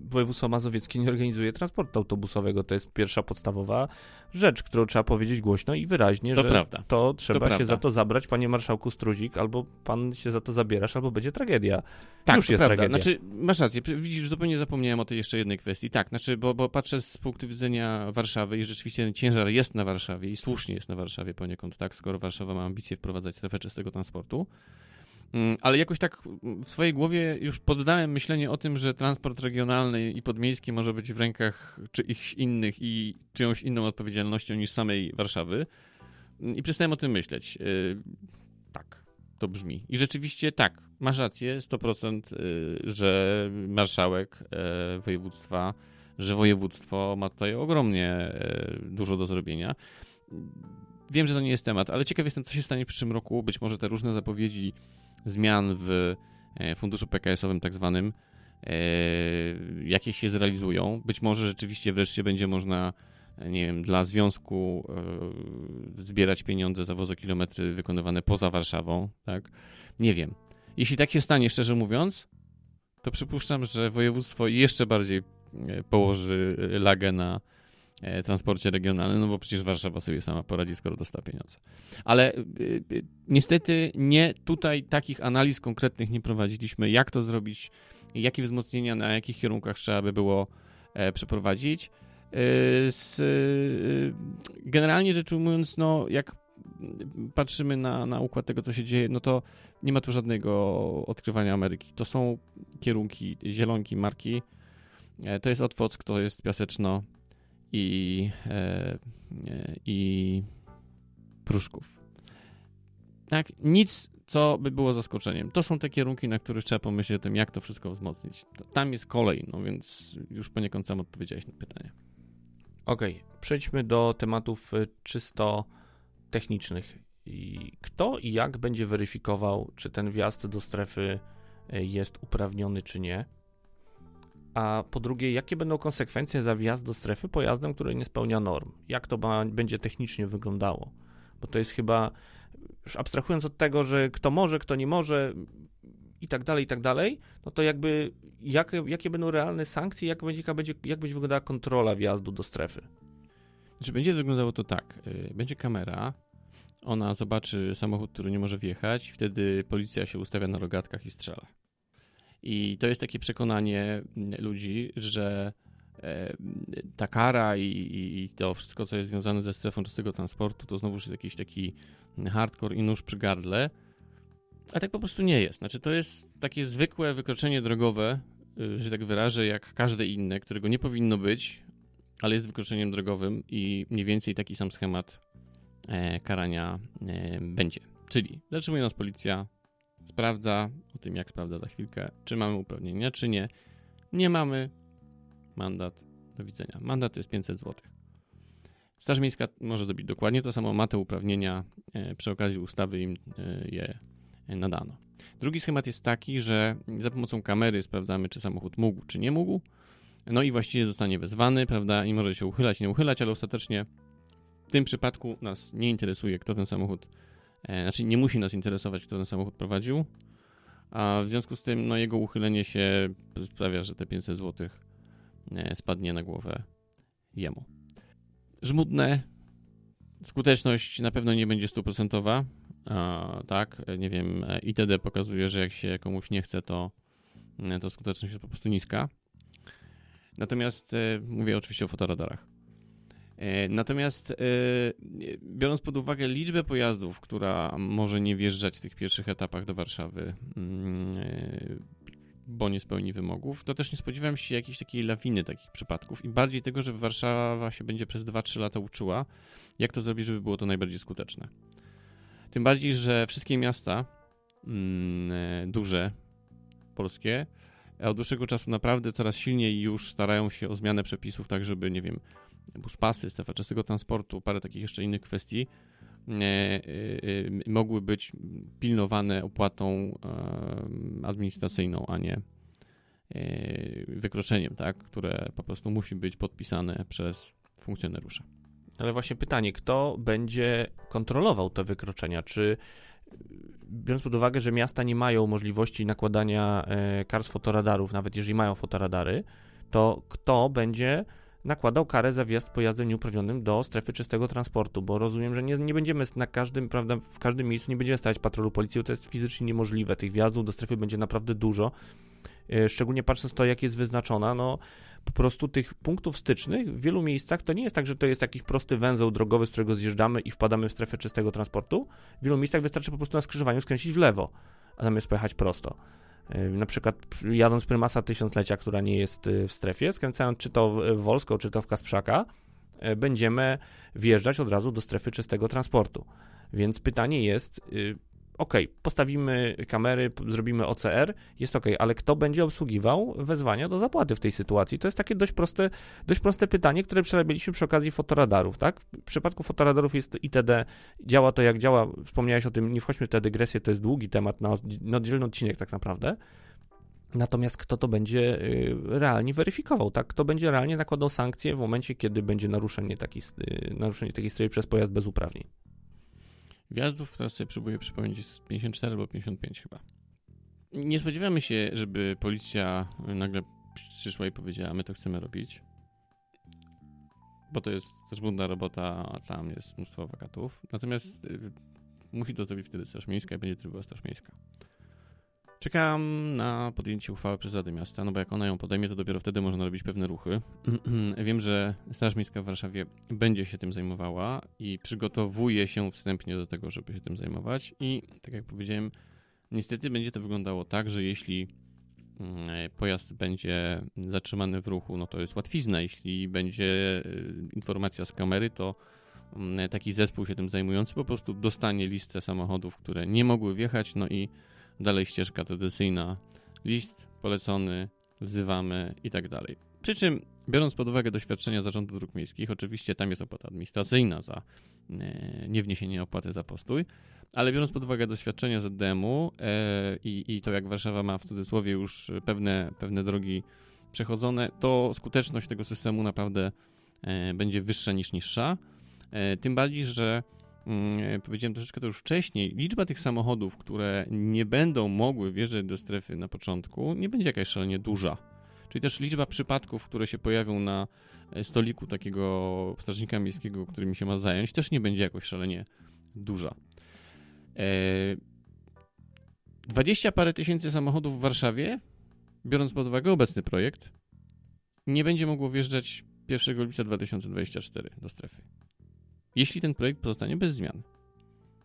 S1: y, województwo mazowieckie nie organizuje transportu autobusowego? To jest pierwsza podstawowa rzecz, którą trzeba powiedzieć głośno i wyraźnie,
S2: To
S1: że
S2: prawda.
S1: to trzeba
S2: To
S1: się
S2: prawda.
S1: za to zabrać, panie marszałku Struzik, albo pan się za to zabierasz, albo będzie tragedia.
S2: Tak,
S1: Już jest
S2: prawda.
S1: tragedia.
S2: Znaczy, masz rację, widzisz, zupełnie zapomniałem o tej jeszcze jednej kwestii. Tak, znaczy, bo, bo patrzę z punktu widzenia Warszawy i rzeczywiście ciężar jest na Warszawie i słusznie jest na Warszawie poniekąd, tak, skoro Warszawa ma ambicje wprowadzać strefę czystego transportu. Mm, Ale jakoś tak w swojej głowie już poddałem myślenie o tym, że transport regionalny i podmiejski może być w rękach czyichś innych i czyjąś inną odpowiedzialnością niż samej Warszawy. Mm, I przestałem o tym myśleć. Yy, Tak, to brzmi. I rzeczywiście tak, masz rację, 100%, y, że marszałek e, województwa, że województwo ma tutaj ogromnie dużo do zrobienia. Wiem, że to nie jest temat, ale ciekaw jestem, co się stanie w przyszłym roku. Być może te różne zapowiedzi zmian w e, funduszu PKS-owym tak zwanym e, jakieś się zrealizują. Być może rzeczywiście wreszcie będzie można e, nie wiem, dla związku zbierać pieniądze za wozokilometry wykonywane poza Warszawą, tak? Nie wiem. Jeśli tak się stanie, szczerze mówiąc, to przypuszczam, że województwo jeszcze bardziej położy lagę na transporcie regionalnym, no bo przecież Warszawa sobie sama poradzi, skoro dosta pieniądze. Ale y, y, niestety nie tutaj takich analiz konkretnych nie prowadziliśmy, jak to zrobić, jakie wzmocnienia na jakich kierunkach trzeba by było e, przeprowadzić. E, e, generalnie rzecz ujmując, no jak patrzymy na, na układ tego, co się dzieje, no to nie ma tu żadnego odkrywania Ameryki. To są kierunki zielonki marki. E, To jest Otwock, to jest Piaseczno i, e, e, i Pruszków. Tak, nic, co by było zaskoczeniem. To są te kierunki, na których trzeba pomyśleć o tym, jak to wszystko wzmocnić. Tam jest kolej, no więc już poniekąd sam odpowiedziałeś na pytanie.
S1: Okej, przejdźmy do tematów y, czysto technicznych. Kto i jak będzie weryfikował, czy ten wjazd do strefy y, jest uprawniony, czy nie? A po drugie, jakie będą konsekwencje za wjazd do strefy pojazdem, który nie spełnia norm? Jak to ba- będzie technicznie wyglądało? Bo to jest chyba, już abstrahując od tego, że kto może, kto nie może i tak dalej, i tak dalej, no to jakby jakie, jakie będą realne sankcje, jak będzie, jaka będzie, jak będzie wyglądała kontrola wjazdu do strefy?
S2: Znaczy, będzie wyglądało to tak. y, Będzie kamera, ona zobaczy samochód, który nie może wjechać, wtedy policja się ustawia na rogatkach i strzela. I to jest takie przekonanie mm, ludzi, że e, ta kara i, i, to wszystko, co jest związane ze strefą czystego transportu, to znowuż jest jakiś taki hardcore i nóż przy gardle. A tak po prostu nie jest. Znaczy, to jest takie zwykłe wykroczenie drogowe, y, że tak wyrażę, jak każde inne, którego nie powinno być, ale jest wykroczeniem drogowym i mniej więcej taki sam schemat e, karania e, będzie. Czyli, zatrzymując policja, sprawdza, o tym jak sprawdza za chwilkę, czy mamy uprawnienia, czy nie. Nie mamy, mandat, do widzenia. Mandat jest 500 zł. Straż Miejska może zrobić dokładnie to samo, ma te uprawnienia, e, przy okazji ustawy im e, je nadano. Drugi schemat jest taki, że za pomocą kamery sprawdzamy, czy samochód mógł, czy nie mógł. No i właściwie zostanie wezwany, prawda, i może się uchylać, nie uchylać, ale ostatecznie w tym przypadku nas nie interesuje, kto ten samochód, e, znaczy nie musi nas interesować, kto ten samochód prowadził, a w związku z tym, no jego uchylenie się sprawia, że te 500 zł e, spadnie na głowę jemu. Żmudne, skuteczność na pewno nie będzie stuprocentowa, tak, e, nie wiem, e, ITD pokazuje, że jak się komuś nie chce, to, e, to skuteczność jest po prostu niska. Natomiast e, mówię oczywiście o fotoradarach. E, Natomiast e, biorąc pod uwagę liczbę pojazdów, która może nie wjeżdżać w tych pierwszych etapach do Warszawy, mm, e, bo nie spełni wymogów, to też nie spodziewałem się jakiejś takiej lawiny takich przypadków i bardziej tego, że Warszawa się będzie przez 2-3 lata uczyła, jak to zrobić, żeby było to najbardziej skuteczne. Tym bardziej, że wszystkie miasta mm, duże, polskie, od dłuższego czasu naprawdę coraz silniej już starają się o zmianę przepisów, tak żeby, nie wiem, buspasy, strefa czystego transportu, parę takich jeszcze innych kwestii e, e, e, mogły być pilnowane opłatą administracyjną, a nie wykroczeniem, tak, które po prostu musi być podpisane przez funkcjonariusza.
S1: Ale właśnie pytanie, kto będzie kontrolował te wykroczenia? Czy biorąc pod uwagę, że miasta nie mają możliwości nakładania kar z fotoradarów, nawet jeżeli mają fotoradary, to kto będzie nakładał karę za wjazd pojazdem nieuprawnionym do strefy czystego transportu, bo rozumiem, że nie, nie będziemy na każdym, prawda, w każdym miejscu nie będziemy stawiać patrolu policji, bo to jest fizycznie niemożliwe. Tych wjazdów do strefy będzie naprawdę dużo. E, szczególnie patrząc to, jak jest wyznaczona, no po prostu tych punktów stycznych w wielu miejscach to nie jest tak, że to jest jakiś prosty węzeł drogowy, z którego zjeżdżamy i wpadamy w strefę czystego transportu. W wielu miejscach wystarczy po prostu na skrzyżowaniu skręcić w lewo, a zamiast pojechać prosto. E, na przykład jadąc prymasa tysiąclecia, która nie jest e, w strefie, skręcając czy to w Wolską, czy to w Kasprzaka, będziemy wjeżdżać od razu do strefy czystego transportu. Więc pytanie jest, y, ok, postawimy kamery, zrobimy OCR, jest ok, ale kto będzie obsługiwał wezwania do zapłaty w tej sytuacji? To jest takie dość proste, dość proste pytanie, które przerabialiśmy przy okazji fotoradarów, tak? W przypadku fotoradarów jest ITD, działa to jak działa, wspomniałeś o tym, nie wchodźmy w tę dygresję, to jest długi temat na, na oddzielny odcinek tak naprawdę. Natomiast kto to będzie y, realnie weryfikował, tak? Kto będzie realnie nakładał sankcje w momencie, kiedy będzie naruszenie takiej, y, naruszenie takiej strefy przez pojazd bez uprawnień?
S2: Wjazdów, teraz sobie próbuję przypomnieć, jest 54 albo 55 chyba. Nie spodziewamy się, żeby policja nagle przyszła i powiedziała, my to chcemy robić. Bo to jest też trudna robota, a tam jest mnóstwo wakatów. Natomiast y, musi to zrobić wtedy Straż Miejska i będzie trybuła Straż Miejska. Czekam na podjęcie uchwały przez Radę Miasta, no bo jak ona ją podejmie, to dopiero wtedy można robić pewne ruchy. <clears throat> Wiem, że Straż Miejska w Warszawie będzie się tym zajmowała i przygotowuje się wstępnie do tego, żeby się tym zajmować. I tak jak powiedziałem, niestety będzie to wyglądało tak, że jeśli mm, pojazd będzie zatrzymany w ruchu, no to jest łatwizna. Jeśli będzie y, informacja z kamery, to mm, taki zespół się tym zajmujący po prostu dostanie listę samochodów, które nie mogły wjechać, no i dalej ścieżka tradycyjna, list polecony, wzywamy i tak dalej. Przy czym, biorąc pod uwagę doświadczenia Zarządu Dróg Miejskich, oczywiście tam jest opłata administracyjna za e, niewniesienie opłaty za postój, ale biorąc pod uwagę doświadczenia ZDM-u e, i, i to, jak Warszawa ma w cudzysłowie już pewne, pewne drogi przechodzone, to skuteczność tego systemu naprawdę e, będzie wyższa niż niższa. Tym bardziej, że powiedziałem troszeczkę to już wcześniej, liczba tych samochodów, które nie będą mogły wjeżdżać do strefy na początku, nie będzie jakaś szalenie duża. Czyli też liczba przypadków, które się pojawią na e, stoliku takiego strażnika miejskiego, którym się ma zająć, też nie będzie jakoś szalenie duża. E, 20 parę tysięcy samochodów w Warszawie, biorąc pod uwagę obecny projekt, nie będzie mogło wjeżdżać 1 lipca 2024 do strefy jeśli ten projekt pozostanie bez zmian.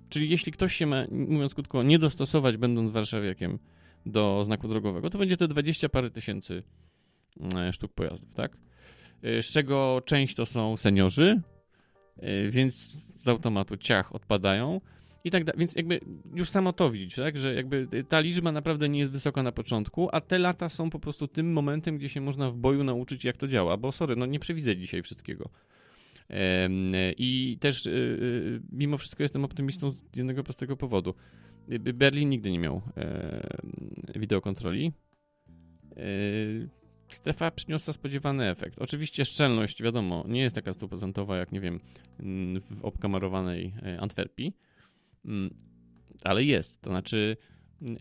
S2: Czyli jeśli ktoś się ma, mówiąc krótko, nie dostosować, będąc warszawiakiem do znaku drogowego, to będzie to 20 parę tysięcy e, sztuk pojazdów, tak? E, z czego część to są seniorzy, e, więc z automatu ciach odpadają i tak dalej. Więc jakby już samo to widzieć, tak? Że jakby ta liczba naprawdę nie jest wysoka na początku, a te lata są po prostu tym momentem, gdzie się można w boju nauczyć, jak to działa, bo sorry, no nie przewidzę dzisiaj wszystkiego. I też y, y, mimo wszystko jestem optymistą z jednego prostego powodu. Berlin nigdy nie miał wideokontroli. E, strefa przyniosła spodziewany efekt. Oczywiście szczelność, wiadomo, nie jest taka stuprocentowa jak, nie wiem, w obkamarowanej e, Antwerpii, mm, ale jest. To znaczy,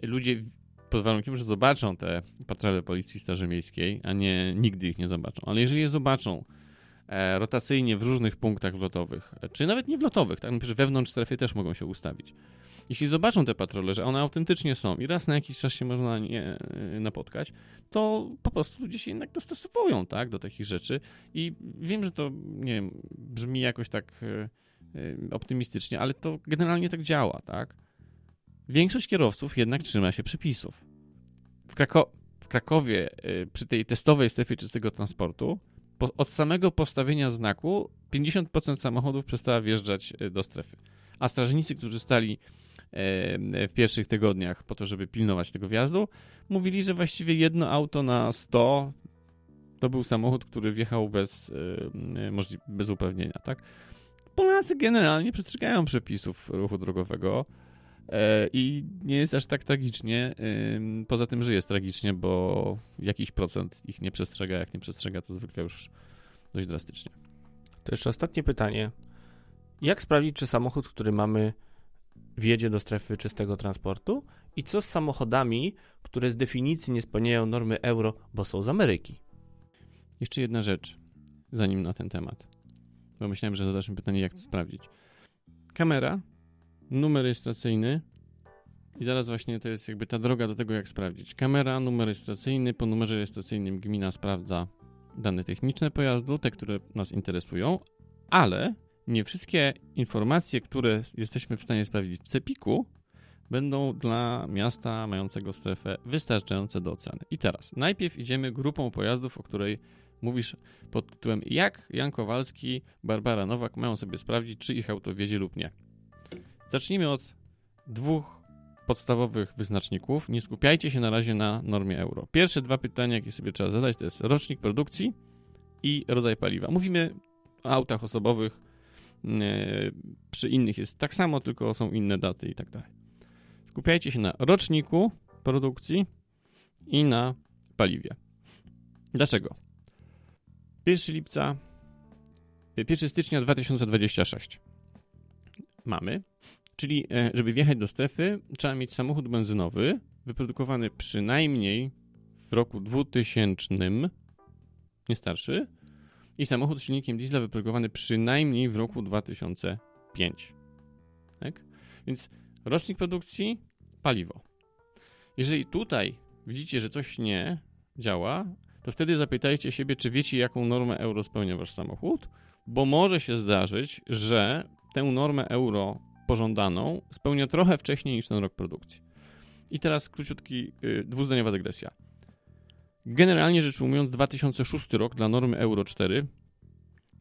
S2: ludzie pod warunkiem, że zobaczą te patrole policji Straży Miejskiej, a nie nigdy ich nie zobaczą. Ale jeżeli je zobaczą, E, rotacyjnie w różnych punktach wlotowych, e, czy nawet nie wlotowych, tak? Wewnątrz strefy też mogą się ustawić. Jeśli zobaczą te patrole, że one autentycznie są i raz na jakiś czas się można nie e, napotkać, to po prostu ludzie się jednak dostosowują, tak, do takich rzeczy i wiem, że to, nie wiem, brzmi jakoś tak optymistycznie, ale to generalnie tak działa, tak. Większość kierowców jednak trzyma się przepisów. W, Krako w Krakowie przy tej testowej strefie czystego transportu po, od samego postawienia znaku 50% samochodów przestała wjeżdżać e, do strefy. A strażnicy, którzy stali w pierwszych tygodniach po to, żeby pilnować tego wjazdu, mówili, że właściwie jedno auto na 100 to był samochód, który wjechał bez, e, bez uprawnienia, tak? Polacy generalnie przestrzegają przepisów ruchu drogowego e, i nie jest aż tak tragicznie. Poza tym, że jest tragicznie, bo jakiś procent ich nie przestrzega. Jak nie przestrzega, to zwykle już dość drastycznie.
S1: To jeszcze ostatnie pytanie. Jak sprawdzić, czy samochód, który mamy, wjedzie do strefy czystego transportu i co z samochodami, które z definicji nie spełniają normy euro, bo są z Ameryki.
S2: Jeszcze jedna rzecz, zanim na ten temat, bo myślałem, że zadasz mi pytanie, jak to sprawdzić. Kamera, numer rejestracyjny i zaraz właśnie to jest jakby ta droga do tego, jak sprawdzić. Kamera, numer rejestracyjny, po numerze rejestracyjnym gmina sprawdza dane techniczne pojazdu, te, które nas interesują, ale nie wszystkie informacje, które jesteśmy w stanie sprawdzić w CEPIK-u, będą dla miasta mającego strefę wystarczające do oceny. I teraz, najpierw idziemy grupą pojazdów, o której mówisz pod tytułem jak Jan Kowalski, Barbara Nowak mają sobie sprawdzić, czy ich auto wiedzie lub nie. Zacznijmy od dwóch podstawowych wyznaczników. Nie skupiajcie się na razie na normie euro. Pierwsze dwa pytania, jakie sobie trzeba zadać, to jest rocznik produkcji i rodzaj paliwa. Mówimy o autach osobowych, e, przy innych jest tak samo, tylko są inne daty i tak dalej. Skupiajcie się na roczniku produkcji i na paliwie. Dlaczego? 1 lipca, 1 stycznia 2026 mamy, czyli e, żeby wjechać do strefy, trzeba mieć samochód benzynowy wyprodukowany przynajmniej w roku 2000, nie starszy, i samochód z silnikiem diesla wyprodukowany przynajmniej w roku 2005. Tak? Więc rocznik produkcji, paliwo. Jeżeli tutaj widzicie, że coś nie działa, to wtedy zapytajcie siebie, czy wiecie, jaką normę euro spełnia wasz samochód, bo może się zdarzyć, że tę normę euro pożądaną spełnia trochę wcześniej niż ten rok produkcji. I teraz króciutki, yy, dwuzdaniowa dygresja. Generalnie rzecz ujmując, 2006 rok dla normy Euro 4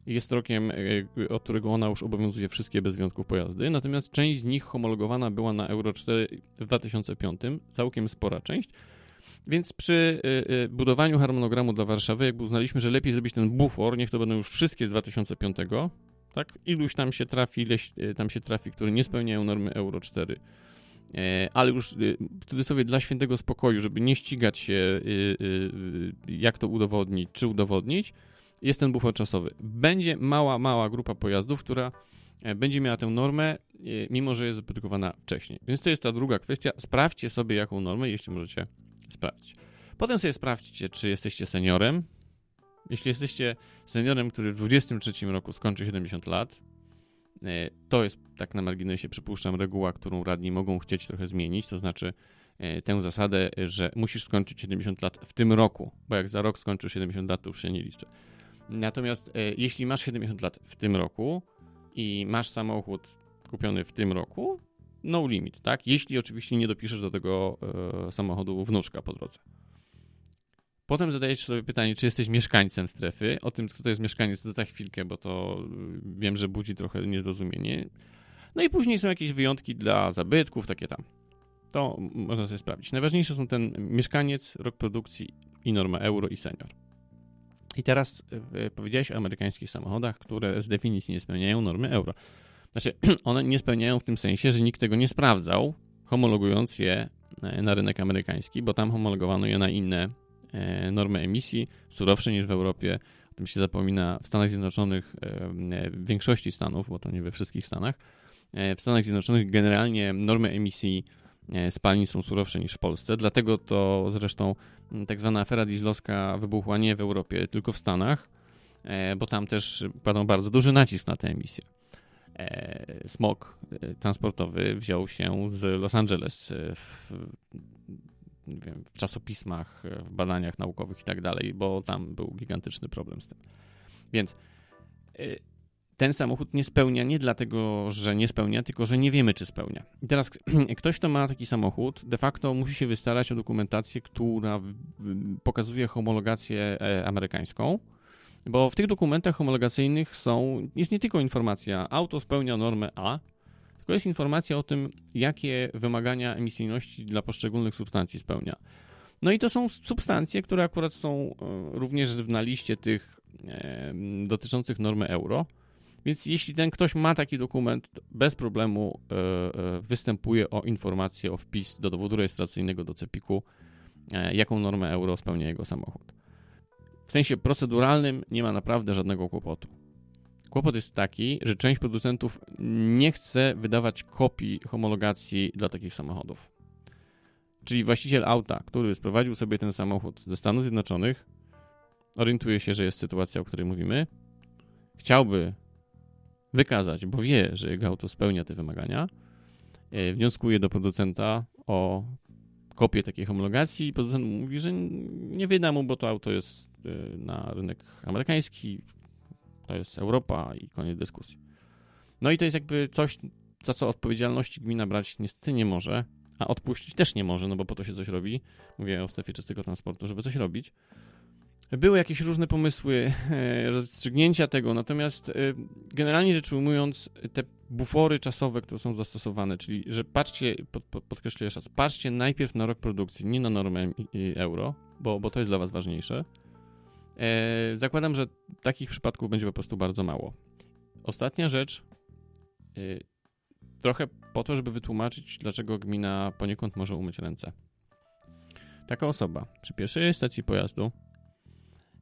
S2: jest rokiem, y, od którego ona już obowiązuje wszystkie bez wyjątków pojazdy, natomiast część z nich homologowana była na Euro 4 w 2005, całkiem spora część, więc przy y, y, budowaniu harmonogramu dla Warszawy, jakby uznaliśmy, że lepiej zrobić ten bufor, niech to będą już wszystkie z 2005, tak? Iluś tam się trafi, ileś y, tam się trafi, które nie spełniają normy Euro 4. E, ale już w cudzysłowie dla świętego spokoju, żeby nie ścigać się, jak to udowodnić, czy udowodnić, jest ten bufor czasowy. Będzie mała, mała grupa pojazdów, która e, będzie miała tę normę, e, mimo że jest wyprodukowana wcześniej. Więc to jest ta druga kwestia. Sprawdźcie sobie, jaką normę, jeśli możecie sprawdzić. Potem sobie sprawdźcie, czy jesteście seniorem. Jeśli jesteście seniorem, który w 23 roku skończy 70 lat, e, to jest tak na marginesie, przypuszczam, reguła, którą radni mogą chcieć trochę zmienić, to znaczy e, tę zasadę, że musisz skończyć 70 lat w tym roku, bo jak za rok skończysz 70 lat, to już się nie liczy. Natomiast e, jeśli masz 70 lat w tym roku i masz samochód kupiony w tym roku, no limit, tak? Jeśli oczywiście nie dopiszesz do tego samochodu wnuczka po drodze. Potem zadajesz sobie pytanie, czy jesteś mieszkańcem strefy. O tym, kto to jest mieszkaniec, to za chwilkę, bo to y, wiem, że budzi trochę niezrozumienie. No i później są jakieś wyjątki dla zabytków, takie tam. To można sobie sprawdzić. Najważniejsze są ten mieszkaniec, rok produkcji i norma euro i senior. I teraz y, powiedziałeś o amerykańskich samochodach, które z definicji nie spełniają normy euro. Znaczy, <clears throat> one nie spełniają w tym sensie, że nikt tego nie sprawdzał, homologując je e, na rynek amerykański, bo tam homologowano je na inne normy emisji, surowsze niż w Europie. O tym się zapomina w Stanach Zjednoczonych, e, w większości stanów, bo to nie we wszystkich stanach. W Stanach Zjednoczonych generalnie normy emisji spalin są surowsze niż w Polsce, dlatego to zresztą tak zwana afera dieslowska wybuchła nie w Europie, tylko w Stanach, bo tam też kładą bardzo duży nacisk na te emisje. E, smog e, transportowy wziął się z Los Angeles e, w, wiem, w czasopismach, w badaniach naukowych i tak dalej, bo tam był gigantyczny problem z tym. Więc ten samochód nie spełnia nie dlatego, że nie spełnia, tylko że nie wiemy, czy spełnia. I teraz <clears throat> ktoś, kto ma taki samochód, de facto musi się wystarać o dokumentację, która pokazuje homologację amerykańską bo w tych dokumentach homologacyjnych są, jest nie tylko informacja, auto spełnia normę A, tylko jest informacja o tym, jakie wymagania emisyjności dla poszczególnych substancji spełnia. No i to są substancje, które akurat są e, również na liście tych e, dotyczących normy euro. Więc jeśli ten ktoś ma taki dokument, bez problemu e, występuje o informację, o wpis do dowodu rejestracyjnego do CEPIK-u, jaką normę euro spełnia jego samochód w sensie proceduralnym nie ma naprawdę żadnego kłopotu. Kłopot jest taki, że część producentów nie chce wydawać kopii homologacji dla takich samochodów. Czyli właściciel auta, który sprowadził sobie ten samochód ze Stanów Zjednoczonych, orientuje się, że jest sytuacja, o której mówimy, chciałby wykazać, bo wie, że jego auto spełnia te wymagania, e, wnioskuje do producenta o kopię takiej homologacji. Producent mówi, że nie wyda mu, bo to auto jest e, na rynek amerykański, to jest Europa i koniec dyskusji. No i to jest jakby coś, za co odpowiedzialności gmina brać niestety nie może, a odpuścić też nie może, no bo po to się coś robi. Mówię o strefie czystego transportu, żeby coś robić. Były jakieś różne pomysły e, rozstrzygnięcia tego, natomiast e, generalnie rzecz ujmując, te bufory czasowe, które są zastosowane, czyli że patrzcie, pod, pod, podkreślę jeszcze raz, patrzcie najpierw na rok produkcji, nie na normę euro, bo, bo to jest dla Was ważniejsze. E, zakładam, że takich przypadków będzie po prostu bardzo mało. Ostatnia rzecz, trochę po to, żeby wytłumaczyć, dlaczego gmina poniekąd może umyć ręce. Taka osoba przy pierwszej stacji pojazdu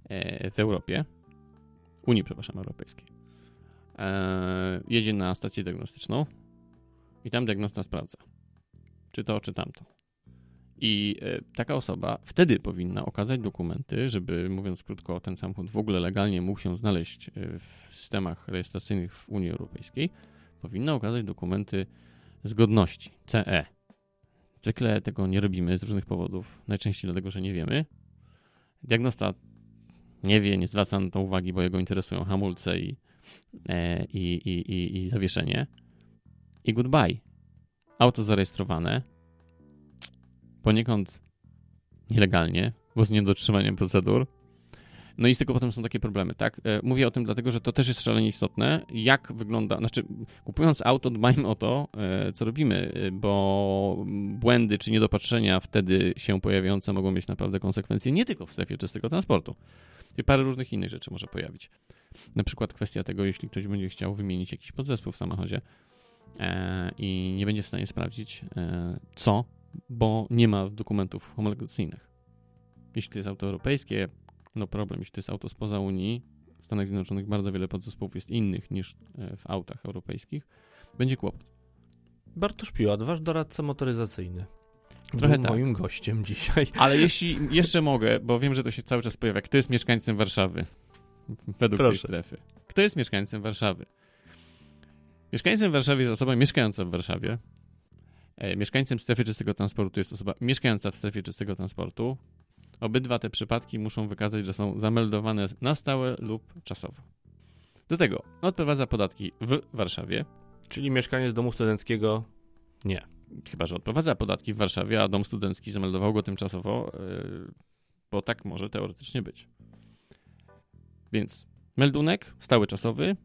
S2: E, w Europie, Unii, przepraszam, Europejskiej, e, jedzie na stację diagnostyczną i tam diagnosta sprawdza, czy to, czy tamto. I e, taka osoba wtedy powinna okazać dokumenty, żeby, mówiąc krótko, ten samochód w ogóle legalnie mógł się znaleźć w systemach rejestracyjnych w Unii Europejskiej. Powinna okazać dokumenty zgodności, CE. Zwykle tego nie robimy z różnych powodów, najczęściej dlatego, że nie wiemy. Diagnosta nie wie, nie zwraca na to uwagi, bo jego interesują hamulce i, e, i, i, i, i zawieszenie. I goodbye. Auto zarejestrowane, poniekąd nielegalnie, bo z niedotrzymaniem procedur. No i z tego potem są takie problemy, tak? E, mówię o tym dlatego, że to też jest szalenie istotne, jak wygląda, znaczy kupując auto dbajmy o to, e, co robimy, bo błędy czy niedopatrzenia wtedy się pojawiające mogą mieć naprawdę konsekwencje nie tylko w strefie czystego transportu. I parę różnych innych rzeczy może pojawić. Na przykład kwestia tego, jeśli ktoś będzie chciał wymienić jakiś podzespół w samochodzie e, i nie będzie w stanie sprawdzić e, co, bo nie ma dokumentów homologacyjnych. Jeśli to jest auto europejskie, no problem. Jeśli to jest auto spoza Unii, w Stanach Zjednoczonych bardzo wiele podzespołów jest innych niż e, w autach europejskich, będzie kłopot.
S1: Bartosz Piłat, wasz doradca motoryzacyjny.
S2: Trochę
S1: Był
S2: tak.
S1: moim gościem dzisiaj.
S2: Ale jeśli jeszcze mogę, bo wiem, że to się cały czas pojawia, kto jest mieszkańcem Warszawy? Według
S1: Proszę.
S2: tej strefy. Kto jest mieszkańcem Warszawy? Mieszkańcem Warszawy jest osoba mieszkająca w Warszawie. E, mieszkańcem strefy czystego transportu jest osoba mieszkająca w strefie czystego transportu. Obydwa te przypadki muszą wykazać, że są zameldowane na stałe lub czasowo. Do tego odprowadza podatki w Warszawie,
S1: Czyli mieszkanie z domu studenckiego nie.
S2: chyba że odprowadza podatki w Warszawie, a dom studencki zameldował go tymczasowo, yy, bo tak może teoretycznie być. Więc meldunek stały czasowy,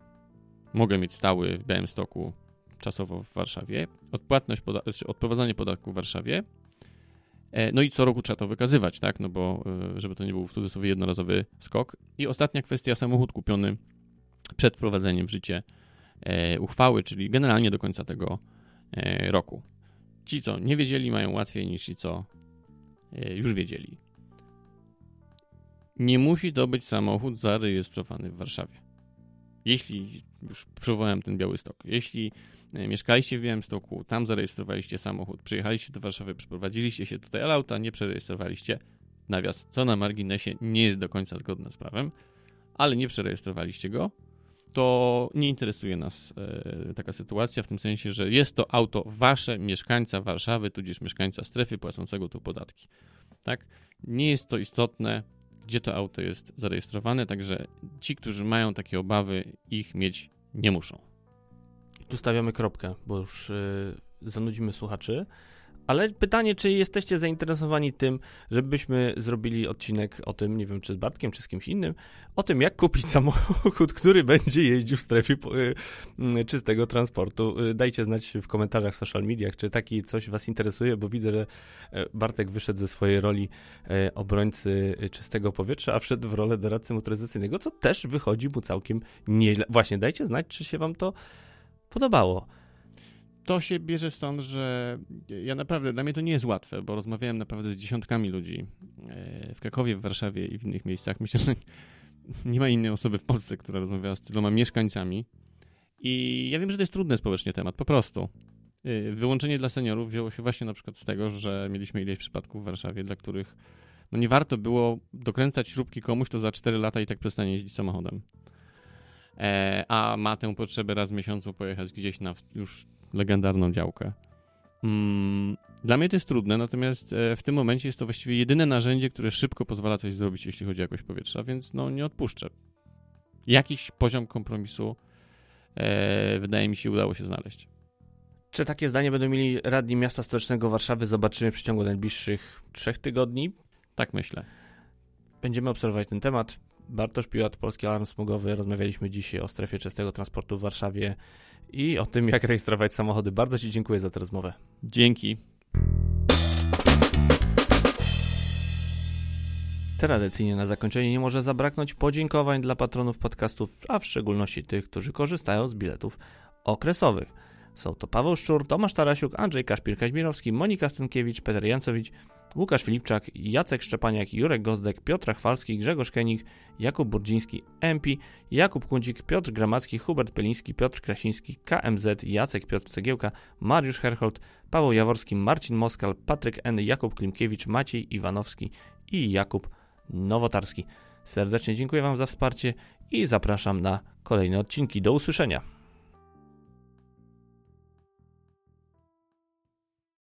S2: mogę mieć stały w Białymstoku czasowo w Warszawie, odpłatność, poda- znaczy odprowadzanie podatku w Warszawie, e, no i co roku trzeba to wykazywać, tak, no bo e, żeby to nie był w cudzysłowie jednorazowy skok. I ostatnia kwestia, samochód kupiony przed wprowadzeniem w życie e, uchwały, czyli generalnie do końca tego roku. Ci, co nie wiedzieli, mają łatwiej niż ci, co już wiedzieli. Nie musi to być samochód zarejestrowany w Warszawie. Jeśli, już przywołałem ten Białystok, jeśli e, mieszkaliście w Białymstoku, tam zarejestrowaliście samochód, przyjechaliście do Warszawy, przeprowadziliście się tutaj, ale auta nie przerejestrowaliście, nawias, co na marginesie nie jest do końca zgodne z prawem, ale nie przerejestrowaliście go, to nie interesuje nas e, taka sytuacja, w tym sensie, że jest to auto wasze, mieszkańca Warszawy, tudzież mieszkańca strefy płacącego tu podatki. Tak? Nie jest to istotne, gdzie to auto jest zarejestrowane, także ci, którzy mają takie obawy, ich mieć nie muszą.
S1: Tu stawiamy kropkę, bo już y, zanudzimy słuchaczy. Ale pytanie, czy jesteście zainteresowani tym, żebyśmy zrobili odcinek o tym, nie wiem, czy z Bartkiem, czy z kimś innym, o tym, jak kupić samochód, który będzie jeździł w strefie y, y, czystego transportu. Y, Dajcie znać w komentarzach w social mediach, czy taki coś Was interesuje, bo widzę, że e, Bartek wyszedł ze swojej roli e, obrońcy e, czystego powietrza, a wszedł w rolę doradcy motoryzacyjnego, co też wychodzi mu całkiem nieźle. Właśnie, dajcie znać, czy się Wam to podobało.
S2: To się bierze stąd, że ja naprawdę, dla mnie to nie jest łatwe, bo rozmawiałem naprawdę z dziesiątkami ludzi e, w Krakowie, w Warszawie i w innych miejscach. Myślę, że nie ma innej osoby w Polsce, która rozmawiała z tyloma mieszkańcami. I ja wiem, że to jest trudny społecznie temat, po prostu. Y, wyłączenie dla seniorów wzięło się właśnie na przykład z tego, że mieliśmy ileś przypadków w Warszawie, dla których no nie warto było dokręcać śrubki komuś, to za 4 lata i tak przestanie jeździć samochodem. E, a ma tę potrzebę raz w miesiącu pojechać gdzieś na już legendarną działkę. Mm, dla mnie to jest trudne, natomiast e, w tym momencie jest to właściwie jedyne narzędzie, które szybko pozwala coś zrobić, jeśli chodzi o jakość powietrza, więc no nie odpuszczę. Jakiś poziom kompromisu e, wydaje mi się udało się znaleźć.
S1: Czy takie zdanie będą mieli radni miasta stołecznego Warszawy? Zobaczymy w przeciągu najbliższych trzech tygodni.
S2: Tak myślę.
S1: Będziemy obserwować ten temat. Bartosz Piłat, Polski Alarm Smogowy. Rozmawialiśmy dzisiaj o strefie czystego transportu w Warszawie i o tym, jak rejestrować samochody. Bardzo Ci dziękuję za tę rozmowę.
S2: Dzięki.
S1: Tradycyjnie na zakończenie nie może zabraknąć podziękowań dla patronów podcastów, a w szczególności tych, którzy korzystają z biletów okresowych. Są to Paweł Szczur, Tomasz Tarasiuk, Andrzej Kaszpir-Kaźmirowski, Monika Stankiewicz, Peter Jancowicz, Łukasz Filipczak, Jacek Szczepaniak, Jurek Gozdek, Piotr Chwalski, Grzegorz Kenik, Jakub Burdziński, MP, Jakub Kundzik, Piotr Gramacki, Hubert Peliński, Piotr Krasiński, KMZ, Jacek Piotr Cegiełka, Mariusz Herhold, Paweł Jaworski, Marcin Moskal, Patryk N., Jakub Klimkiewicz, Maciej Iwanowski i Jakub Nowotarski. Serdecznie dziękuję Wam za wsparcie i zapraszam na kolejne odcinki. Do usłyszenia.